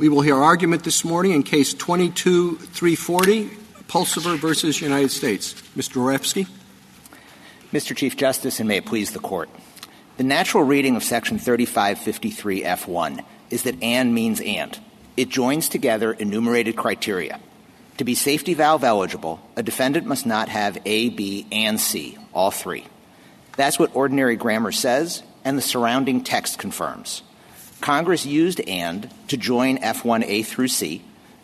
We will hear argument this morning in Case 22-340, Pulsifer v. United States. Mr. Dvoretzky. Mr. Chief Justice, and may it please the Court. The natural reading of Section 3553F1 is that and means and. It joins together enumerated criteria. To be safety valve eligible, a defendant must not have A, B, and C, all three. That's what ordinary grammar says, and the surrounding text confirms. Congress used and to join F1A through C,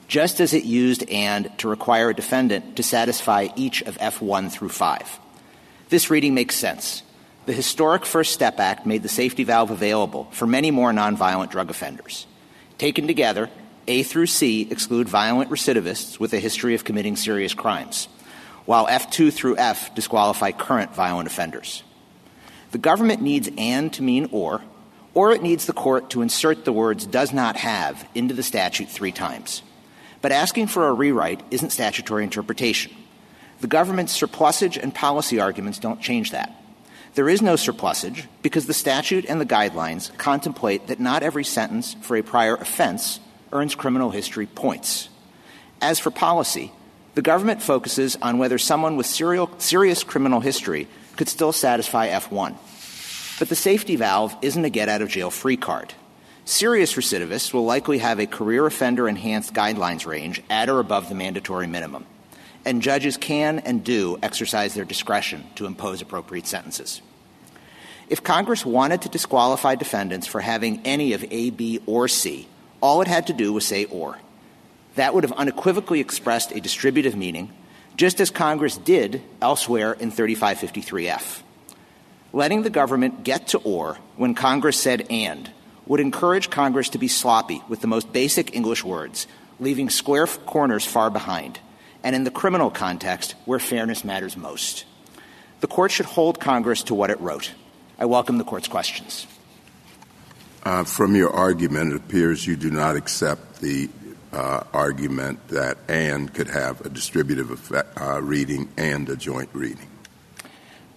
just as it used and to require a defendant to satisfy each of F1 through 5. This reading makes sense. The historic First Step Act made the safety valve available for many more nonviolent drug offenders. Taken together, A through C exclude violent recidivists with a history of committing serious crimes, while F2 through F disqualify current violent offenders. The government needs and to mean or, or it needs the court to insert the words does not have into the statute three times. But asking for a rewrite isn't statutory interpretation. The government's surplusage and policy arguments don't change that. There is no surplusage because the statute and the guidelines contemplate that not every sentence for a prior offense earns criminal history points. As for policy, the government focuses on whether someone with serial, serious criminal history could still satisfy F1. But the safety valve isn't a get out of jail free card. Serious recidivists will likely have a career offender enhanced guidelines range at or above the mandatory minimum. And judges can and do exercise their discretion to impose appropriate sentences. If Congress wanted to disqualify defendants for having any of A, B, or C, all it had to do was say or. That would have unequivocally expressed a distributive meaning, just as Congress did elsewhere in 3553F. Letting the government get to or when Congress said and would encourage Congress to be sloppy with the most basic English words, leaving square corners far behind, and in the criminal context where fairness matters most. The court should hold Congress to what it wrote. I welcome the court's questions. Uh, from your argument, it appears you do not accept the uh, argument that and could have a distributive effect, uh, reading and a joint reading.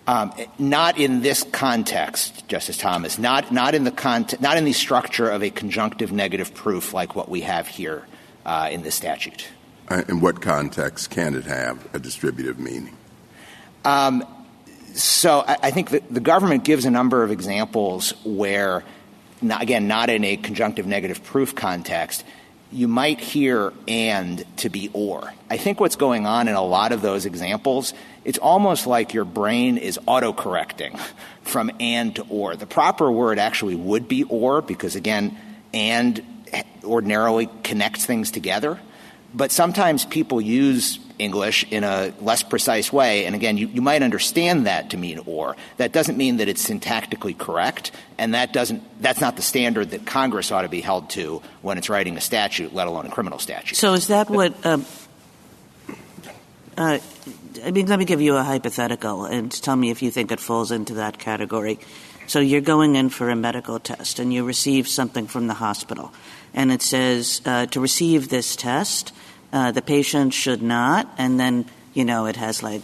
Um, not in this context, Justice Thomas. Not not in the cont- not in the structure of a conjunctive negative proof like what we have here uh, in the statute. Uh, in what context can it have a distributive meaning? Um, so I, I think the government gives a number of examples where, again, not in a conjunctive negative proof context, you might hear and to be or. I think what's going on in a lot of those examples, it's almost like your brain is autocorrecting from and to or. The proper word actually would be or because, again, and ordinarily connects things together. But sometimes people use English in a less precise way. And again, you, you might understand that to mean or. That doesn't mean that it's syntactically correct, and that doesn't that's not the standard that Congress ought to be held to when it's writing a statute, let alone a criminal statute. So is that what um, uh, I mean, let me give you a hypothetical and tell me if you think it falls into that category. So you're going in for a medical test and you receive something from the hospital, and it says uh, to receive this test, uh, the patient should not, and then, you know, it has like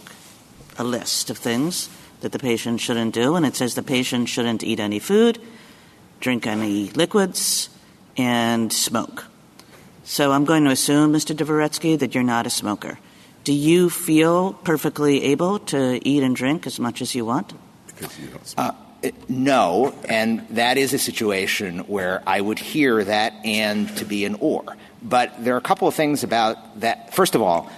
a list of things that the patient shouldn't do, and it says the patient shouldn't eat any food, drink any liquids, and smoke. So I'm going to assume, Mr. Dvoretzky, that you're not a smoker. Do you feel perfectly able to eat and drink as much as you want? Because you don't smoke. No, and that is a situation where I would hear that and to be an or. But there are a couple of things about that. First of all,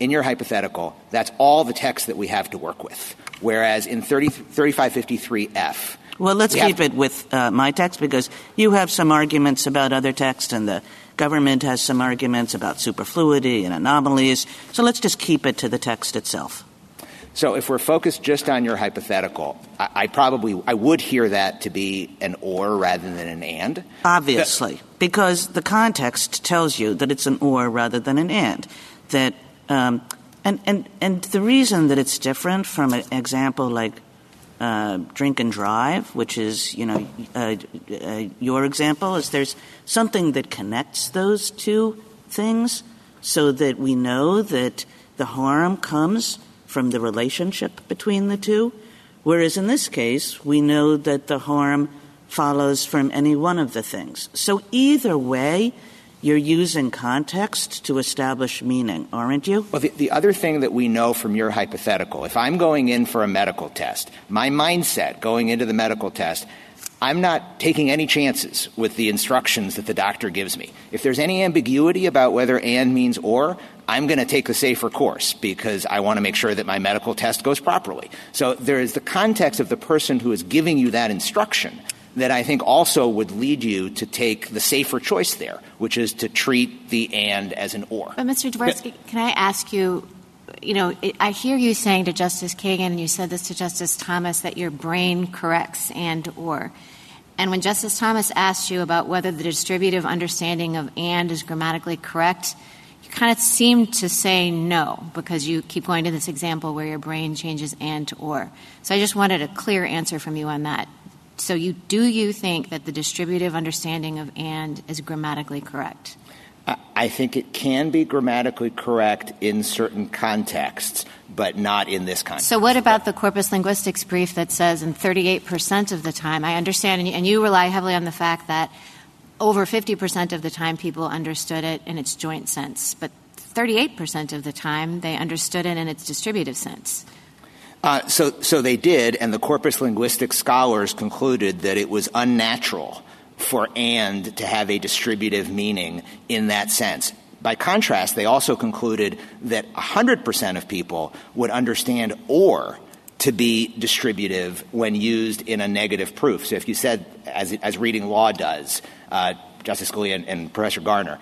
in your hypothetical, that's all the text that we have to work with. Whereas in 30, 3553F, well, let's we keep it with uh, my text because you have some arguments about other text and the government has some arguments about superfluity and anomalies. So let's just keep it to the text itself. So if we're focused just on your hypothetical, I, I, probably I would hear that to be an or rather than an and. Obviously, because the context tells you that it's an or rather than an and. That um, and and and the reason that it's different from an example like uh, drink and drive, which is you know uh, uh, your example, is there's something that connects those two things, so that we know that the harm comes from the relationship between the two, whereas in this case, we know that the harm follows from any one of the things. So either way, you're using context to establish meaning, aren't you? Well, the, the, other thing that we know from your hypothetical, if I'm going in for a medical test, my mindset going into the medical test, I'm not taking any chances with the instructions that the doctor gives me. If there's any ambiguity about whether and means or, I'm going to take the safer course because I want to make sure that my medical test goes properly. So there is the context of the person who is giving you that instruction that I think also would lead you to take the safer choice there, which is to treat the and as an or. But Mr. Dvorsky, can I ask you, you know, I hear you saying to Justice Kagan, and you said this to Justice Thomas, that your brain corrects and or. And when Justice Thomas asked you about whether the distributive understanding of and is grammatically correct, you kind of seem to say no because you keep going to this example where your brain changes and to or. So I just wanted a clear answer from you on that. So you do you think that the distributive understanding of and is grammatically correct? I think it can be grammatically correct in certain contexts, but not in this context. So what about the corpus linguistics brief that says in 38% of the time, I understand, and you rely heavily on the fact that over 50% of the time people understood it in its joint sense, but 38% of the time they understood it in its distributive sense. Uh, so, so they did, and the corpus linguistics scholars concluded that it was unnatural for and to have a distributive meaning in that sense. By contrast, they also concluded that 100% of people would understand or to be distributive when used in a negative proof. So if you said, as, as reading law does, uh, Justice Scalia and, and Professor Garner,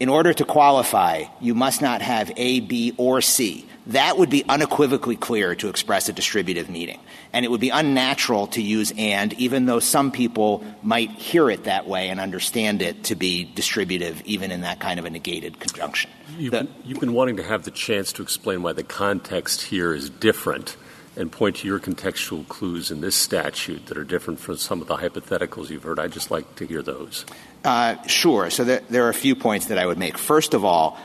in order to qualify, you must not have A, B, or C that would be unequivocally clear to express a distributive meaning. And it would be unnatural to use and, even though some people might hear it that way and understand it to be distributive, even in that kind of a negated conjunction. You've, the, you've been wanting to have the chance to explain why the context here is different and point to your contextual clues in this statute that are different from some of the hypotheticals you've heard. I'd just like to hear those. Uh, sure. So there, there are a few points that I would make. First of all,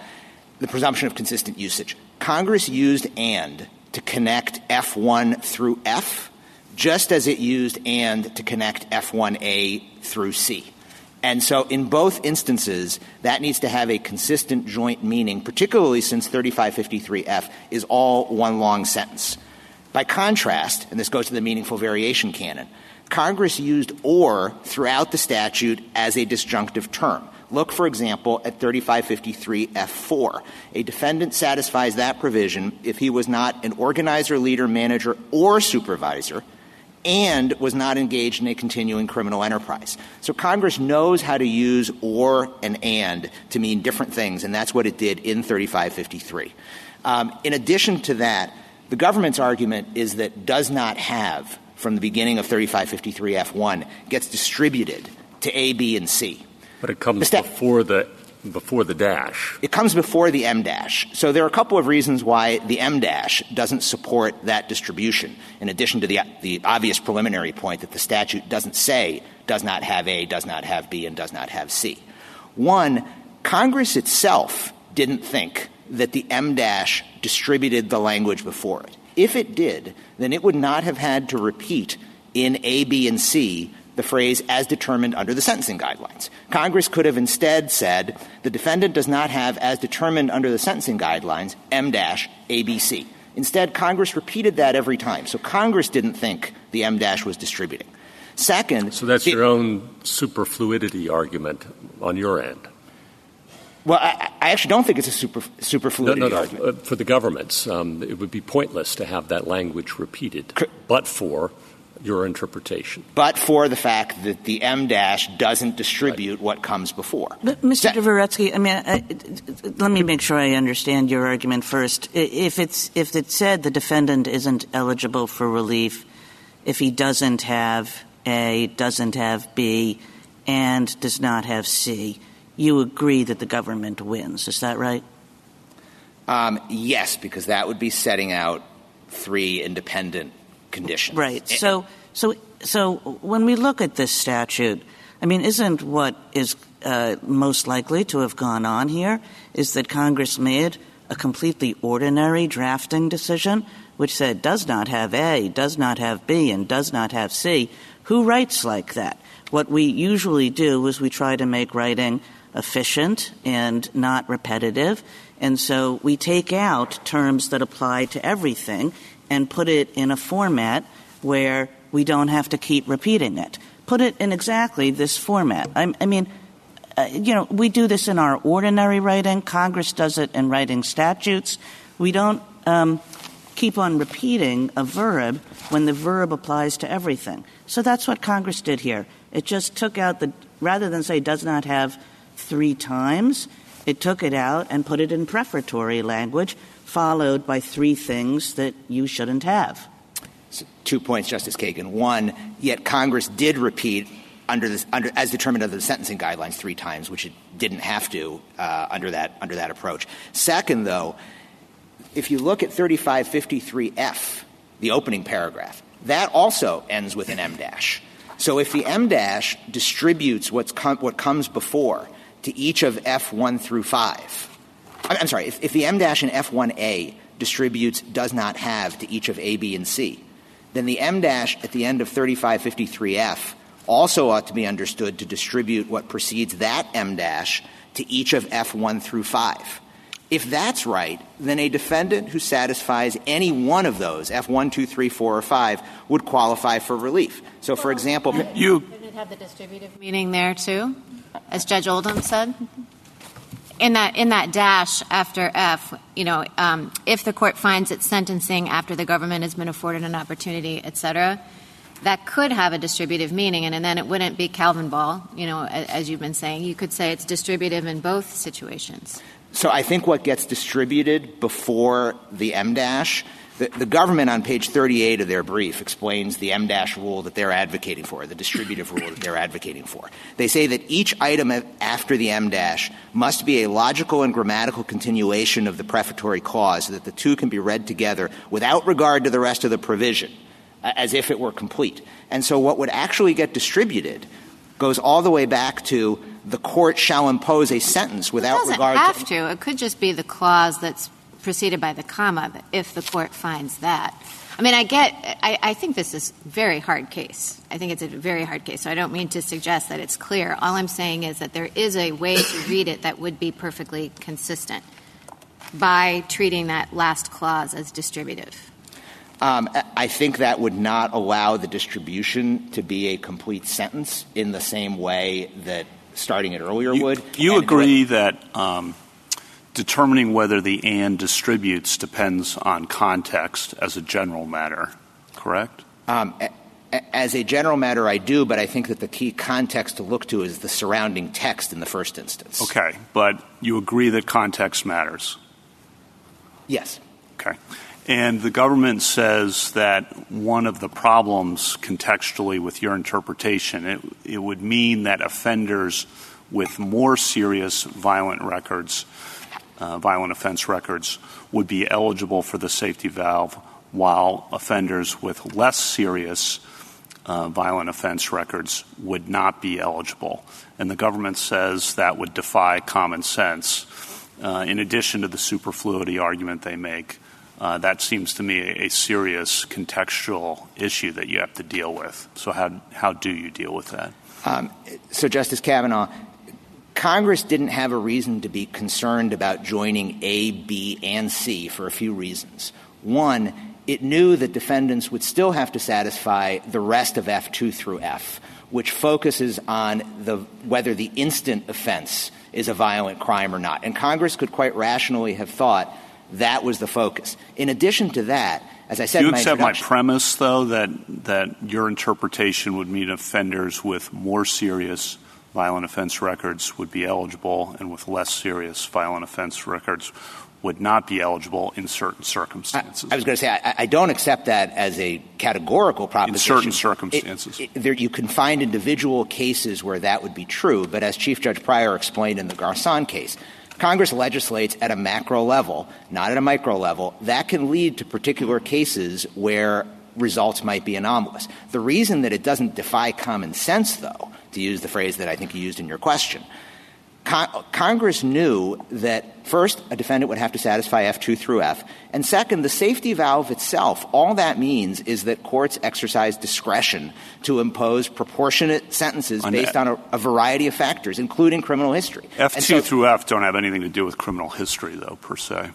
the presumption of consistent usage. Congress used and to connect F1 through F, just as it used and to connect F1A through C. And so in both instances, that needs to have a consistent joint meaning, particularly since 3553F is all one long sentence. By contrast, and this goes to the meaningful variation canon, Congress used or throughout the statute as a disjunctive term. Look, for example, at 3553F4. A defendant satisfies that provision if he was not an organizer, leader, manager, or supervisor and was not engaged in a continuing criminal enterprise. So Congress knows how to use or and and to mean different things, and that's what it did in 3553. Um, in addition to that, the government's argument is that does not have from the beginning of 3553F1 gets distributed to A, B, and C. But it comes before the before the dash. It comes before the M dash. So there are a couple of reasons why the M dash doesn't support that distribution, in addition to the, the obvious preliminary point that the statute doesn't say does not have A, does not have B, and does not have C. One, Congress itself didn't think that the M dash distributed the language before it. If it did, then it would not have had to repeat in A, B, and C the phrase as determined under the sentencing guidelines. Congress could have instead said the defendant does not have as determined under the sentencing guidelines M dash ABC. Instead, Congress repeated that every time. So Congress didn't think the M dash was distributing. Second, so that's the, your own superfluidity argument on your end. Well, I, I, actually don't think it's a super, superfluidity no, no, no. argument. Uh, for the governments, um, it would be pointless to have that language repeated, but for your interpretation. But for the fact that the M dash doesn't distribute right. what comes before. But Mr. Dvoretzky, I mean, I, let me make sure I understand your argument first. If it's if it said the defendant isn't eligible for relief if he doesn't have A, doesn't have B, and does not have C, you agree that the government wins. Is that right? Um, yes, because that would be setting out three independent conditions. Right. So, so, so when we look at this statute, I mean, isn't what is uh, most likely to have gone on here is that Congress made a completely ordinary drafting decision which said does not have A, does not have B, and does not have C. Who writes like that? What we usually do is we try to make writing efficient and not repetitive. And so we take out terms that apply to everything and put it in a format where we don't have to keep repeating it. Put it in exactly this format. I, I mean, uh, you know, we do this in our ordinary writing. Congress does it in writing statutes. We don't um, keep on repeating a verb when the verb applies to everything. So that's what Congress did here. It just took out the, rather than say does not have three times, it took it out and put it in prefatory language, followed by three things that you shouldn't have. Two points, Justice Kagan. One, yet Congress did repeat under this, under, as determined under the sentencing guidelines three times, which it didn't have to uh, under that under that approach. Second, though, if you look at 3553F, the opening paragraph, that also ends with an M dash. So if the M dash distributes what's com- what comes before to each of F1 through 5, I'm sorry, if, if the M dash in F1A distributes does not have to each of A, B, and C, then the M dash at the end of 3553F also ought to be understood to distribute what precedes that M dash to each of F1 through 5. If that's right, then a defendant who satisfies any one of those, F1, 2, 3, 4, or 5, would qualify for relief. So, for example, you. Didn't have the distributive meaning there, too, as Judge Oldham said? In that, in that dash after F, you know, um, if the court finds it sentencing after the government has been afforded an opportunity, et cetera, that could have a distributive meaning, and, and then it wouldn't be Calvinball, you know, as, as you've been saying. You could say it's distributive in both situations. So I think what gets distributed before the M dash, the, the, government on page 38 of their brief explains the M dash rule that they're advocating for, the distributive rule that they're advocating for. They say that each item after the M dash must be a logical and grammatical continuation of the prefatory clause so that the two can be read together without regard to the rest of the provision as if it were complete. And so what would actually get distributed goes all the way back to the court shall impose a sentence without it regard have to, to. It could just be the clause that's preceded by the comma if the court finds that. I mean, I get, I, I, think this is a very hard case. I think it's a very hard case. So I don't mean to suggest that it's clear. All I'm saying is that there is a way to read it that would be perfectly consistent by treating that last clause as distributive. Um, I think that would not allow the distribution to be a complete sentence in the same way that starting it earlier you, would. You and agree that um, determining whether the and distributes depends on context as a general matter, correct? Um, as a general matter, I do, but I think that the key context to look to is the surrounding text in the first instance. Okay, but you agree that context matters? Yes. Okay. And the government says that one of the problems contextually with your interpretation, it, it would mean that offenders with more serious violent records, violent offense records, would be eligible for the safety valve, while offenders with less serious uh, violent offense records would not be eligible. And the government says that would defy common sense. Uh, in addition to the superfluity argument they make, uh, that seems to me a, serious contextual issue that you have to deal with. So, how, how do you deal with that? Um, so, Justice Kavanaugh, Congress didn't have a reason to be concerned about joining A, B, and C for a few reasons. One, it knew that defendants would still have to satisfy the rest of F2 through F, which focuses on the, whether the instant offense is a violent crime or not. And Congress could quite rationally have thought that was the focus. In addition to that, as I said, do you my accept my premise, though, that that your interpretation would mean offenders with more serious violent offense records would be eligible, and with less serious violent offense records would not be eligible in certain circumstances. I, was going to say I, I, don't accept that as a categorical proposition. In certain circumstances, it, it, there, you can find individual cases where that would be true. But as Chief Judge Pryor explained in the Garcon case, Congress legislates at a macro level, not at a micro level. That can lead to particular cases where results might be anomalous. The reason that it doesn't defy common sense, though, to use the phrase that I think you used in your question, Con- Congress knew that first, a defendant would have to satisfy F2 through F, and second, the safety valve itself, all that means is that courts exercise discretion to impose proportionate sentences based on a, a variety of factors, including criminal history. F2 so- through F don't have anything to do with criminal history, though, per se.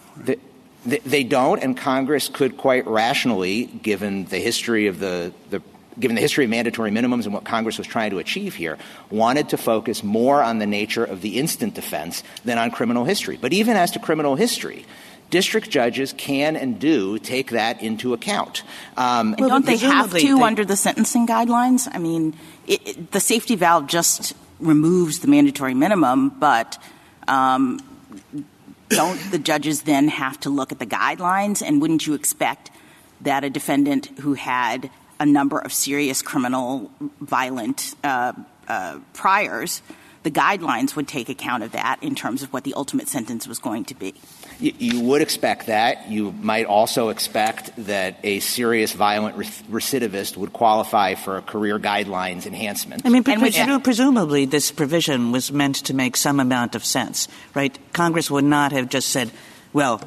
They, don't, and Congress could quite rationally, given the history of the, the given the history of mandatory minimums and what Congress was trying to achieve here, wanted to focus more on the nature of the instant defense than on criminal history. But even as to criminal history, district judges can and do take that into account. Um, And don't they have to they- under the sentencing guidelines? I mean, it, it, the safety valve just removes the mandatory minimum, but um, don't the judges then have to look at the guidelines? And wouldn't you expect that a defendant who had a number of serious criminal violent uh, uh, priors, the guidelines would take account of that in terms of what the ultimate sentence was going to be? You, you would expect that. You might also expect that a serious violent recidivist would qualify for a career guidelines enhancement. I mean, And we- presu- presumably this provision was meant to make some amount of sense, right? Congress would not have just said, well,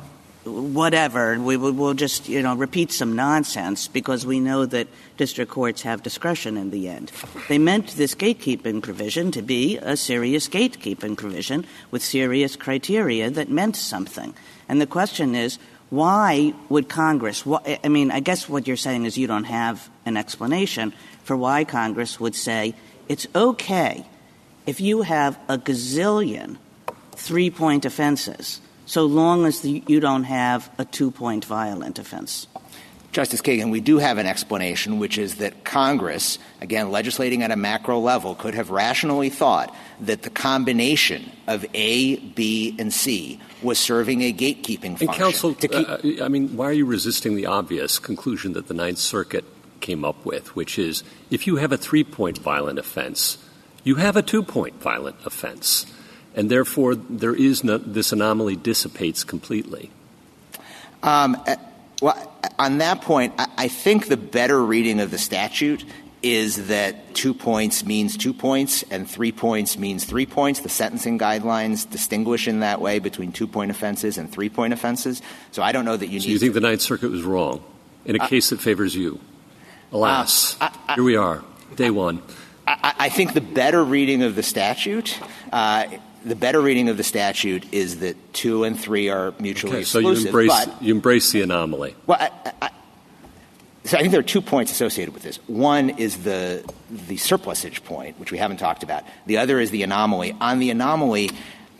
whatever, we will we'll just, you know, repeat some nonsense because we know that district courts have discretion in the end. They meant this gatekeeping provision to be a serious gatekeeping provision with serious criteria that meant something. And the question is, why would Congress, wh- I mean, I guess what you're saying is you don't have an explanation for why Congress would say it's okay if you have a gazillion three point offenses so long as the, you don't have a two point violent offense. Justice Kagan, we do have an explanation, which is that Congress, again, legislating at a macro level, could have rationally thought that the combination of A, B, and C was serving a gatekeeping And function. counsel, to keep- uh, I mean, why are you resisting the obvious conclusion that the Ninth Circuit came up with, which is if you have a three-point violent offense, you have a two-point violent offense, and therefore there is no, this anomaly dissipates completely. Um, uh, well, on that point, I, think the better reading of the statute is that two points means two points and three points means three points. The sentencing guidelines distinguish in that way between two point offenses and three point offenses. So I don't know that you So need you think the Ninth Circuit was wrong in a case that favors you? Alas, Uh, here we are, day one. I, I think the better reading of the statute, uh, the better reading of the statute is that two and three are mutually Okay, so you exclusive. embrace, but, you embrace the anomaly. well, I, I, so I think there are two points associated with this. One is the the surplusage point, which we haven't talked about. The other is the anomaly. On the anomaly,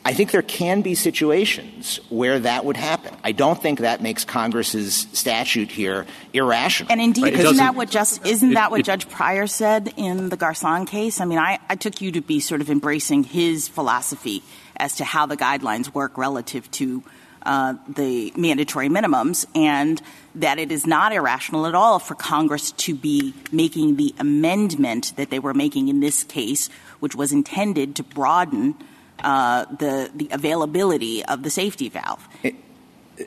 I think there can be situations where that would happen. I don't think that makes Congress's statute here irrational. And indeed, Right, it isn't that what just isn't it- that what it- Judge Pryor said in the Garcon case? I mean, I, I took you to be sort of embracing his philosophy as to how the guidelines work relative to uh, the mandatory minimums, and that it is not irrational at all for Congress to be making the amendment that they were making in this case, which was intended to broaden the the availability of the safety valve.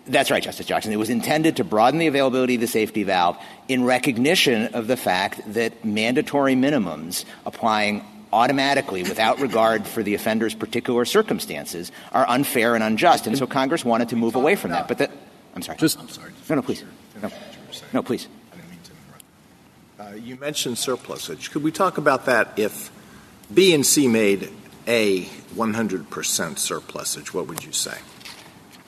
That's right, Justice Jackson. It was intended to broaden the availability of the safety valve in recognition of the fact that mandatory minimums applying automatically without regard for the offender's particular circumstances are unfair and unjust. And so Congress wanted to move away from that. But that, I'm sorry. Just- I'm sorry. No, no, please. No, no please. I didn't mean to interrupt. Uh, You mentioned surplusage. Could we talk about that if B and C made A 100% surplusage? What would you say?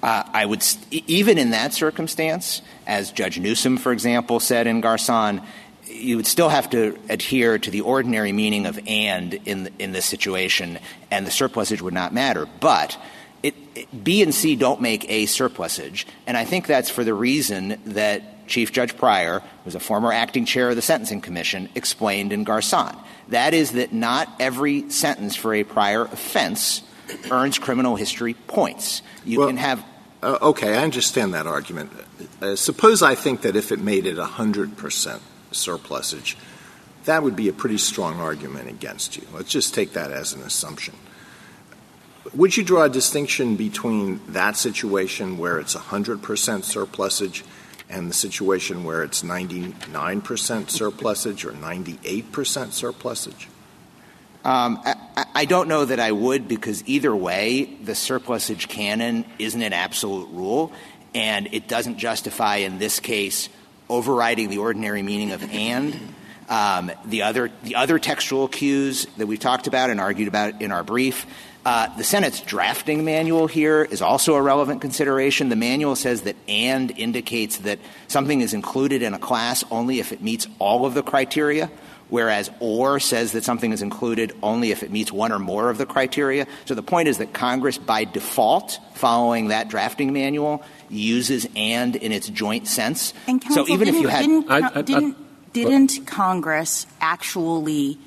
Uh, I would, st- even in that circumstance, as Judge Newsom, for example, said in Garcon, you would still have to adhere to the ordinary meaning of and in, in this situation, and the surplusage would not matter. But it, it, B and C don't make a surplusage, and I think that's for the reason that Chief Judge Pryor, who was a former acting chair of the Sentencing Commission, explained in Garcon. That is that not every sentence for a prior offense earns criminal history points. You Well- can have Uh, okay, I understand that argument. Uh, suppose I think that if it made it 100% surplusage, that would be a pretty strong argument against you. Let's just take that as an assumption. Would you draw a distinction between that situation where it's 100% surplusage and the situation where it's 99% surplusage or 98% surplusage? Um, I, I don't know that I would because either way, the surplusage canon isn't an absolute rule, and it doesn't justify in this case overriding the ordinary meaning of and. Um, the other the other textual cues that we've talked about and argued about in our brief. Uh, the Senate's drafting manual here is also a relevant consideration. The manual says that and indicates that something is included in a class only if it meets all of the criteria whereas or says that something is included only if it meets one or more of the criteria. So the point is that Congress, by default, following that drafting manual, uses and in its joint sense. And counsel, so even if you had, didn't, I, I, didn't, didn't Congress actually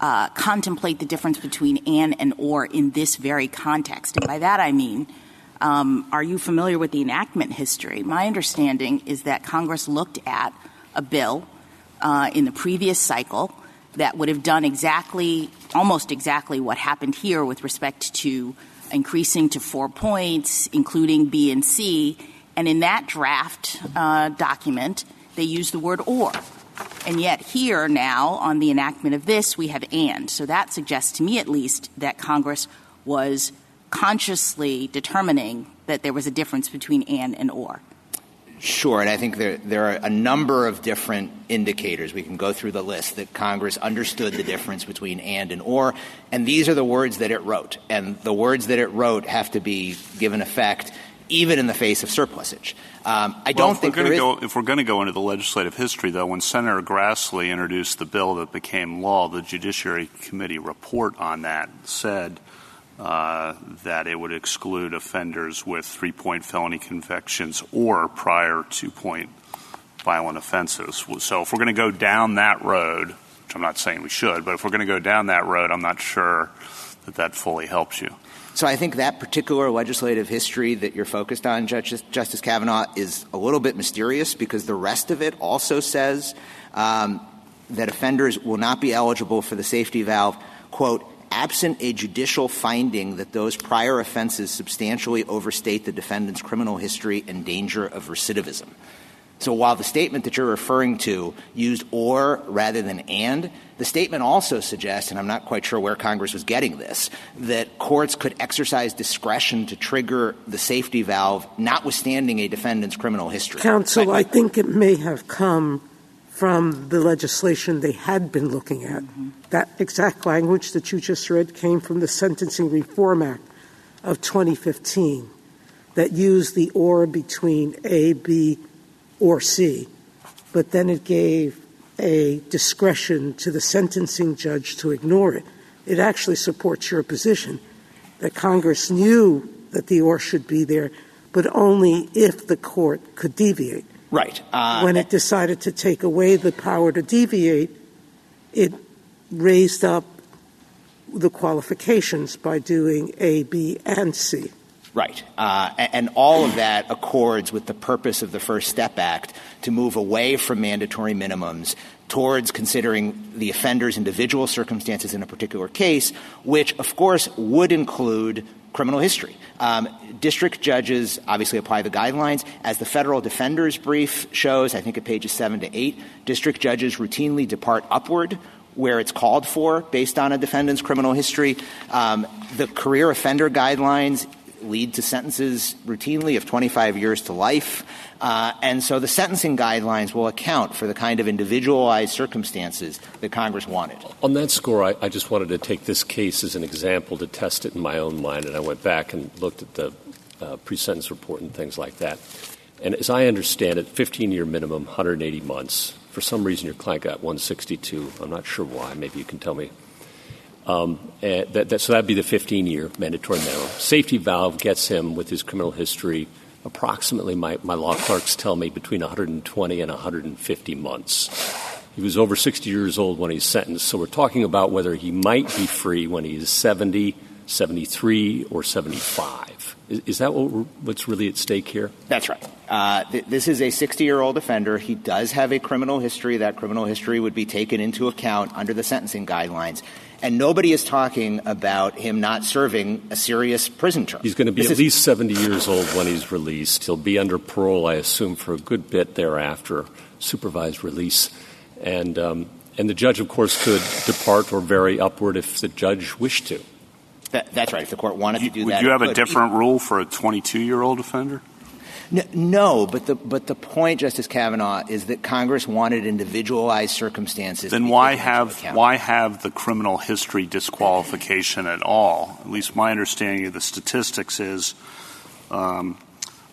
contemplate the difference between and and or in this very context? And by that I mean. Um, are you familiar with the enactment history? My understanding is that Congress looked at a bill uh, in the previous cycle that would have done exactly, almost exactly what happened here with respect to increasing to four points, including B and C. And in that draft uh, document, they used the word or. And yet here now on the enactment of this, we have and. So that suggests to me at least that Congress was consciously determining that there was a difference between and and or. Sure, and I think there, there are a number of different indicators. We can go through the list that Congress understood the difference between and and or, and these are the words that it wrote. And the words that it wrote have to be given effect even in the face of surplusage. Um, I well, don't think we're go, if we're going to go into the legislative history, though, when Senator Grassley introduced the bill that became law, the Judiciary Committee report on that said uh, that it would exclude offenders with three point felony convictions or prior two point violent offenses. So if we're going to go down that road, which I'm not saying we should, but if we're going to go down that road, I'm not sure that that fully helps you. So I think that particular legislative history that you're focused on, Justice, Justice Kavanaugh, is a little bit mysterious because the rest of it also says um, that offenders will not be eligible for the safety valve, quote, absent a judicial finding that those prior offenses substantially overstate the defendant's criminal history and danger of recidivism. So while the statement that you're referring to used or rather than and, the statement also suggests, and I'm not quite sure where Congress was getting this, that courts could exercise discretion to trigger the safety valve, notwithstanding a defendant's criminal history. Counsel, I, I think it may have come from the legislation they had been looking at. Mm-hmm. That exact language that you just read came from the Sentencing Reform Act of 2015 that used the or between A, B, or C, but then it gave a discretion to the sentencing judge to ignore it. It actually supports your position that Congress knew that the or should be there, but only if the court could deviate. Right. Uh, when it decided to take away the power to deviate, it raised up the qualifications by doing A, B, and C. Right. Uh, and all of that accords with the purpose of the First Step Act to move away from mandatory minimums towards considering the offender's individual circumstances in a particular case, which, of course, would include criminal history. Um, district judges obviously apply the guidelines. As the federal defender's brief shows, I think at pages 7 to 8, district judges routinely depart upward where it's called for based on a defendant's criminal history. Um, the career offender guidelines lead to sentences routinely of 25 years to life. Uh, and so the sentencing guidelines will account for the kind of individualized circumstances that Congress wanted. On that score, I, I just wanted to take this case as an example to test it in my own mind, and I went back and looked at the uh, pre-sentence report and things like that. And as I understand it, 15-year minimum, 180 months. For some reason, your client got 162. I'm not sure why. Maybe you can tell me. Um, that, that, so that'd be the 15-year mandatory minimum. Safety valve gets him with his criminal history approximately, my, my law clerks tell me, between 120 and 150 months. He was over 60 years old when he's sentenced, so we're talking about whether he might be free when he's 70, 73, or 75. Is, is that what what's really at stake here? That's right. Uh, th- this is a 60 year old offender. He does have a criminal history. That criminal history would be taken into account under the sentencing guidelines and nobody is talking about him not serving a serious prison term. He's going to be this at least 70 years old when he's released. He'll be under parole, I assume, for a good bit thereafter, supervised release. And, um, And the judge, of course, could depart or vary upward if the judge wished to. That, that's right. If the court wanted to do Would that, you have a could. different rule for a 22-year-old offender? No, but the but the point, Justice Kavanaugh, is that Congress wanted individualized circumstances. Then why have why have the criminal history disqualification at all? At least my understanding of the statistics is, um,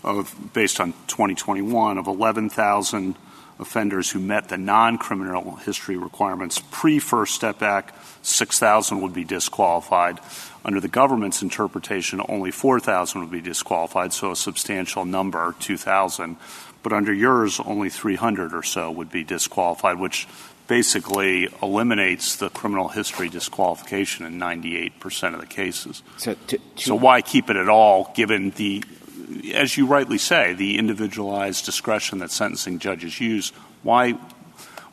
of based on 2021, of 11,000 offenders who met the non-criminal history requirements pre-First Step Act, 6,000 would be disqualified. Under the government's interpretation, only 4,000 would be disqualified, so a substantial number, 2,000. But under yours, only 300 or so would be disqualified, which basically eliminates the criminal history disqualification in 98% of the cases. So, to, to, So why keep it at all, given the, as you rightly say, the individualized discretion that sentencing judges use? Why,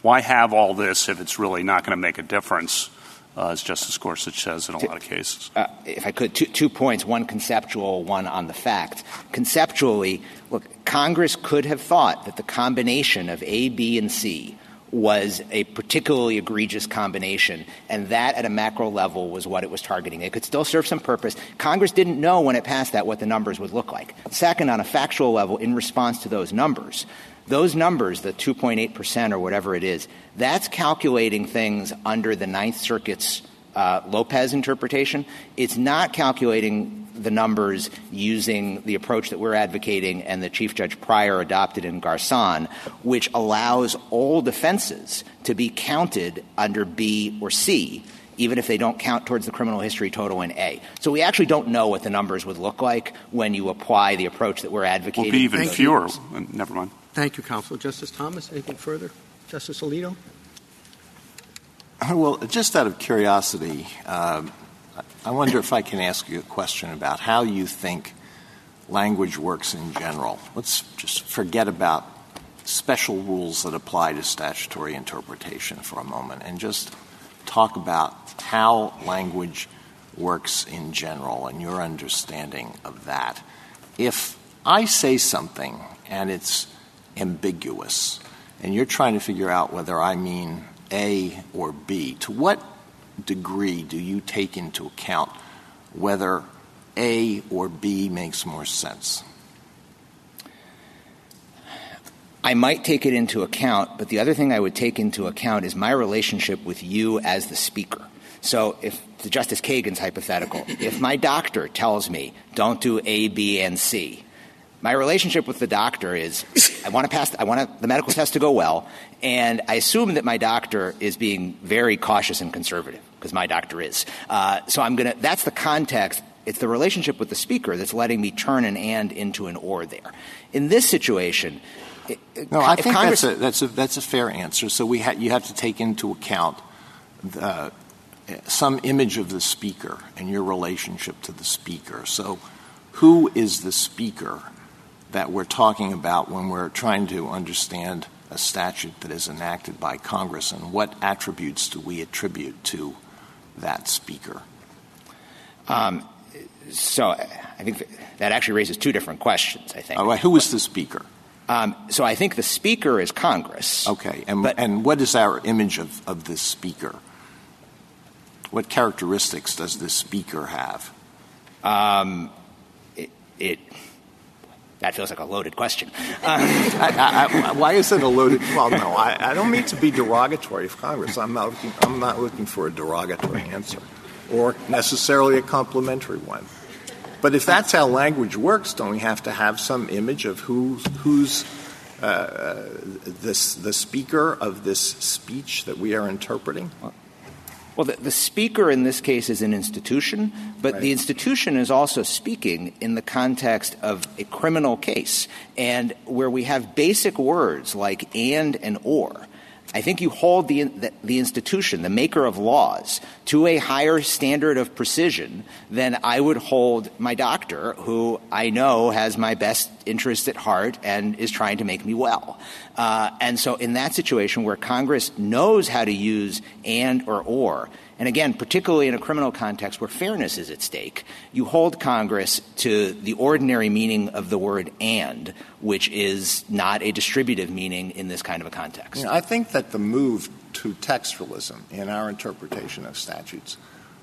why have all this if it's really not going to make a difference, uh, as Justice Gorsuch says in a lot of cases? uh, if I could, two, two points, one conceptual, one on the fact. Conceptually, look, Congress could have thought that the combination of A, B, and C was a particularly egregious combination, and that at a macro level was what it was targeting. It could still serve some purpose. Congress didn't know when it passed that what the numbers would look like. Second, on a factual level, in response to those numbers, those numbers, the 2.8% or whatever it is, that's calculating things under the Ninth Circuit's Lopez interpretation. It's not calculating the numbers using the approach that we're advocating and the Chief Judge Pryor adopted in Garcon, which allows all defenses to be counted under B or C, even if they don't count towards the criminal history total in A. So we actually don't know what the numbers would look like when you apply the approach that we're advocating. It Will be even fewer. Uh, Never mind. Thank you, Counsel. Justice Thomas, anything further? Justice Alito? Well, just out of curiosity, um, I wonder if I can ask you a question about how you think language works in general. Let's just forget about special rules that apply to statutory interpretation for a moment and just talk about how language works in general and your understanding of that. If I say something and it's ambiguous and you're trying to figure out whether I mean A or B, to what degree do you take into account whether A or B makes more sense? I might take it into account, but the other thing I would take into account is my relationship with you as the speaker. So if Justice Kagan's hypothetical, if my doctor tells me don't do A, B, and C, my relationship with the doctor is I want to pass I want the medical test to go well, and I assume that my doctor is being very cautious and conservative because my doctor is. Uh, so I'm gonna that's the context. It's the relationship with the speaker that's letting me turn an and into an or there. In this situation, No, I think Congress, that's, a, that's, a, that's a fair answer. So we ha- you have to take into account the, some image of the speaker and your relationship to the speaker. So who is the speaker that we're talking about when we're trying to understand a statute that is enacted by Congress, and what attributes do we attribute to that speaker? Um, so I think that actually raises two different questions. I think. All right, who is the speaker? Um, so I think the speaker is Congress. Okay, and, But- and what is our image of, of this speaker? What characteristics does this speaker have? Um, it, it that feels like a loaded question. I, I, I, why is it a loaded? Well, no, I, I don't mean to be derogatory of Congress. I'm not, looking, I'm not looking for a derogatory answer or necessarily a complimentary one. But if that's how language works, don't we have to have some image of who's, who's uh, this, the speaker of this speech that we are interpreting? Well, the, the speaker in this case is an institution, but Right. the institution is also speaking in the context of a criminal case, and where we have basic words like and and or. I think you hold the, the, institution, the maker of laws, to a higher standard of precision than I would hold my doctor, who I know has my best interest at heart and is trying to make me well. Uh, and so, in that situation where Congress knows how to use and or or, and again, particularly in a criminal context where fairness is at stake, you hold Congress to the ordinary meaning of the word and, which is not a distributive meaning in this kind of a context. You know, I think that the move to textualism in our interpretation of statutes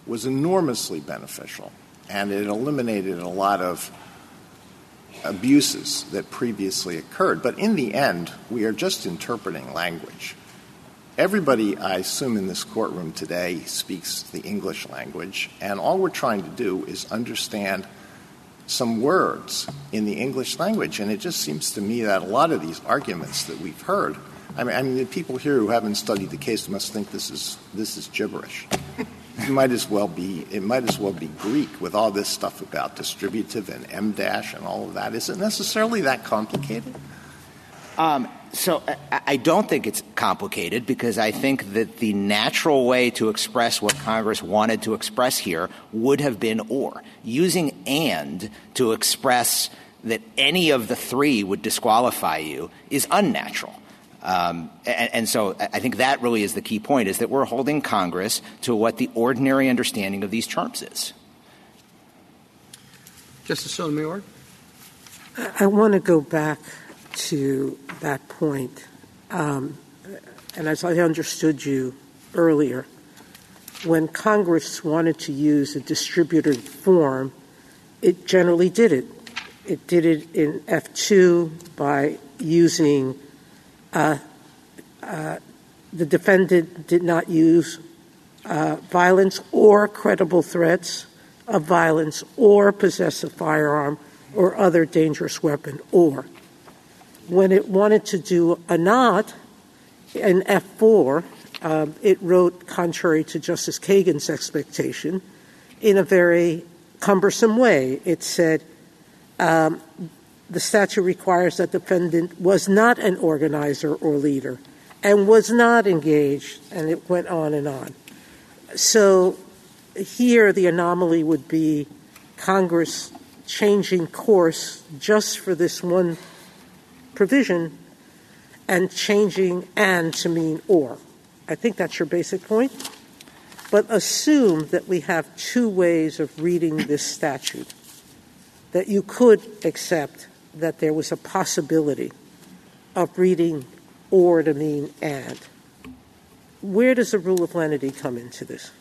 was enormously beneficial, and it eliminated a lot of abuses that previously occurred. But in the end, we are just interpreting language. Everybody, I assume, in this courtroom today speaks the English language, and all we're trying to do is understand some words in the English language. And it just seems to me that a lot of these arguments that we've heard, I mean, I mean the people here who haven't studied the case must think this is this is gibberish. it might as well be it might as well be Greek with all this stuff about distributive and M dash and all of that. Is it necessarily that complicated? Um, so I, I don't think it's complicated because I think that the natural way to express what Congress wanted to express here would have been or. Using and to express that any of the three would disqualify you is unnatural. Um, and, and, so I think that really is the key point is that we're holding Congress to what the ordinary understanding of these terms is. Justice Sotomayor? I want to go back to that point. Um, and as I understood you earlier, when Congress wanted to use a distributed form, it generally did it. It did it in F2 by using uh, uh, the defendant did not use uh, violence or credible threats of violence or possess a firearm or other dangerous weapon or. When it wanted to do a not in F4, um, it wrote, contrary to Justice Kagan's expectation, in a very cumbersome way. It said um, the statute requires that the defendant was not an organizer or leader and was not engaged, and it went on and on. So here the anomaly would be Congress changing course just for this one provision and changing and to mean or. I think that's your basic point. But assume that we have two ways of reading this statute, that you could accept that there was a possibility of reading or to mean and. Where does the rule of lenity come into this?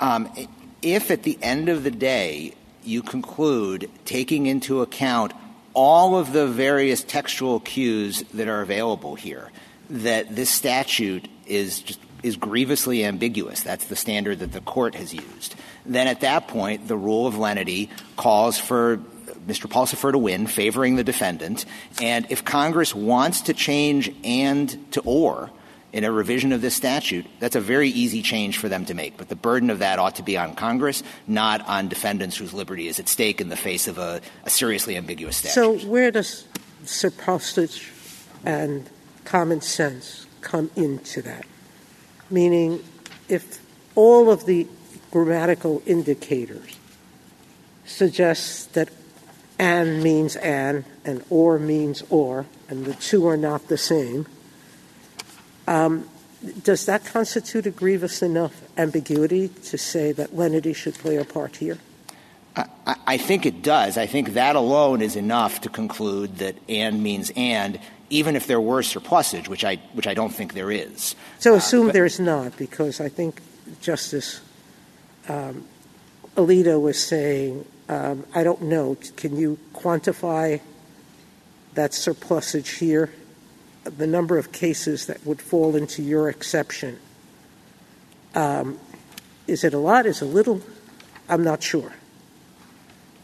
Um, if at the end of the day you conclude, taking into account all of the various textual cues that are available here, that this statute is just is grievously ambiguous. That's the standard that the court has used. Then at that point, the rule of lenity calls for Mr. Pulsifer to win, favoring the defendant. And if Congress wants to change and to or in a revision of this statute, that's a very easy change for them to make. But the burden of that ought to be on Congress, not on defendants whose liberty is at stake in the face of a, a seriously ambiguous statute. So where does surplusage and common sense come into that? Meaning, if all of the grammatical indicators suggest that and means and, and or means or, and the two are not the same, does that constitute a grievous enough ambiguity to say that lenity should play a part here? I, I think it does. I think that alone is enough to conclude that and means and, even if there were surplusage, which I, which I don't think there is. So assume uh, there's not, because I think Justice um, Alito was saying um, I don't know. Can you quantify that surplusage here? The number of cases that would fall into your exception. Um, is it a lot? Is it a little? I'm not sure.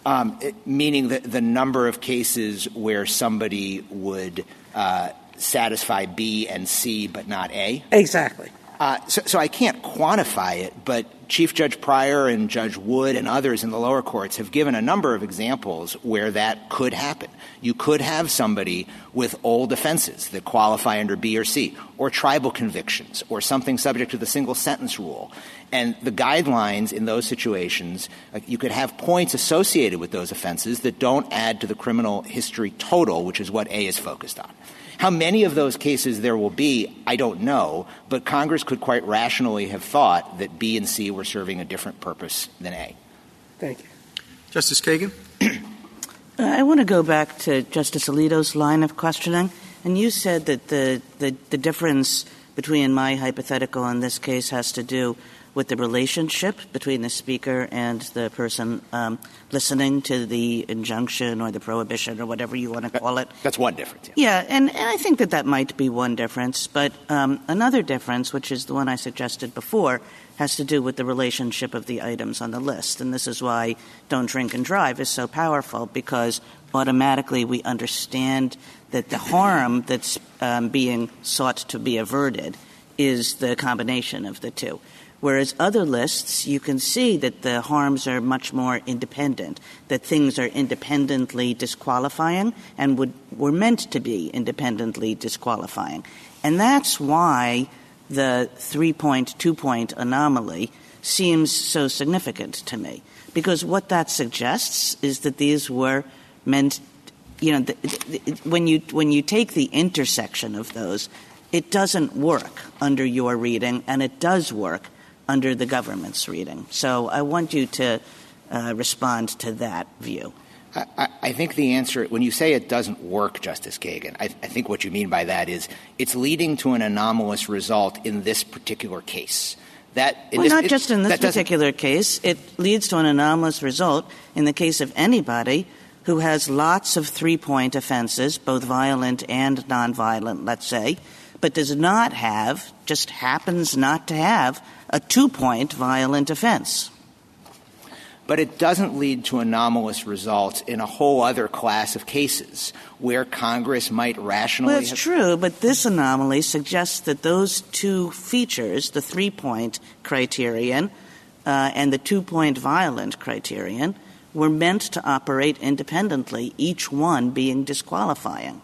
Um, it, meaning that the number of cases where somebody would uh, satisfy B and C but not A? Exactly. Uh, so, I can't quantify it, but Chief Judge Pryor and Judge Wood and others in the lower courts have given a number of examples where that could happen. You could have somebody with old offenses that qualify under B or C, or tribal convictions, or something subject to the single sentence rule. And the guidelines in those situations, you could have points associated with those offenses that don't add to the criminal history total, which is what A is focused on. How many of those cases there will be, I don't know, but Congress could quite rationally have thought that B and C were serving a different purpose than A. Thank you. Justice Kagan? Uh, I want to go back to Justice Alito's line of questioning. And you said that the, the, the difference between my hypothetical and this case has to do with the relationship between the speaker and the person um, listening to the injunction or the prohibition or whatever you want to call it. That's one difference. Yeah, yeah and, and, I think that that might be one difference. But um, another difference, which is the one I suggested before, has to do with the relationship of the items on the list. And this is why Don't Drink and Drive is so powerful, because automatically we understand that the harm that's um, being sought to be averted is the combination of the two. Whereas other lists, you can see that the harms are much more independent, that things are independently disqualifying and would, were meant to be independently disqualifying. And that's why the three point, two point anomaly seems so significant to me. Because what that suggests is that these were meant, you know, the, the, when, you, when you take the intersection of those, it doesn't work under your reading, and it does work under the government's reading. So I want you to uh, respond to that view. I, I, think the answer, when you say it doesn't work, Justice Kagan, I, I, think what you mean by that is it's leading to an anomalous result in this particular case. That well, this, not just in this particular case. It leads to an anomalous result in the case of anybody who has lots of three-point offenses, both violent and nonviolent, let's say, but does not have, just happens not to have, a two-point violent offense. But it doesn't lead to anomalous results in a whole other class of cases where Congress might rationally. Well, that's true, but this anomaly suggests that those two features, the three point criterion uh, and the two point violent criterion, were meant to operate independently, each one being disqualifying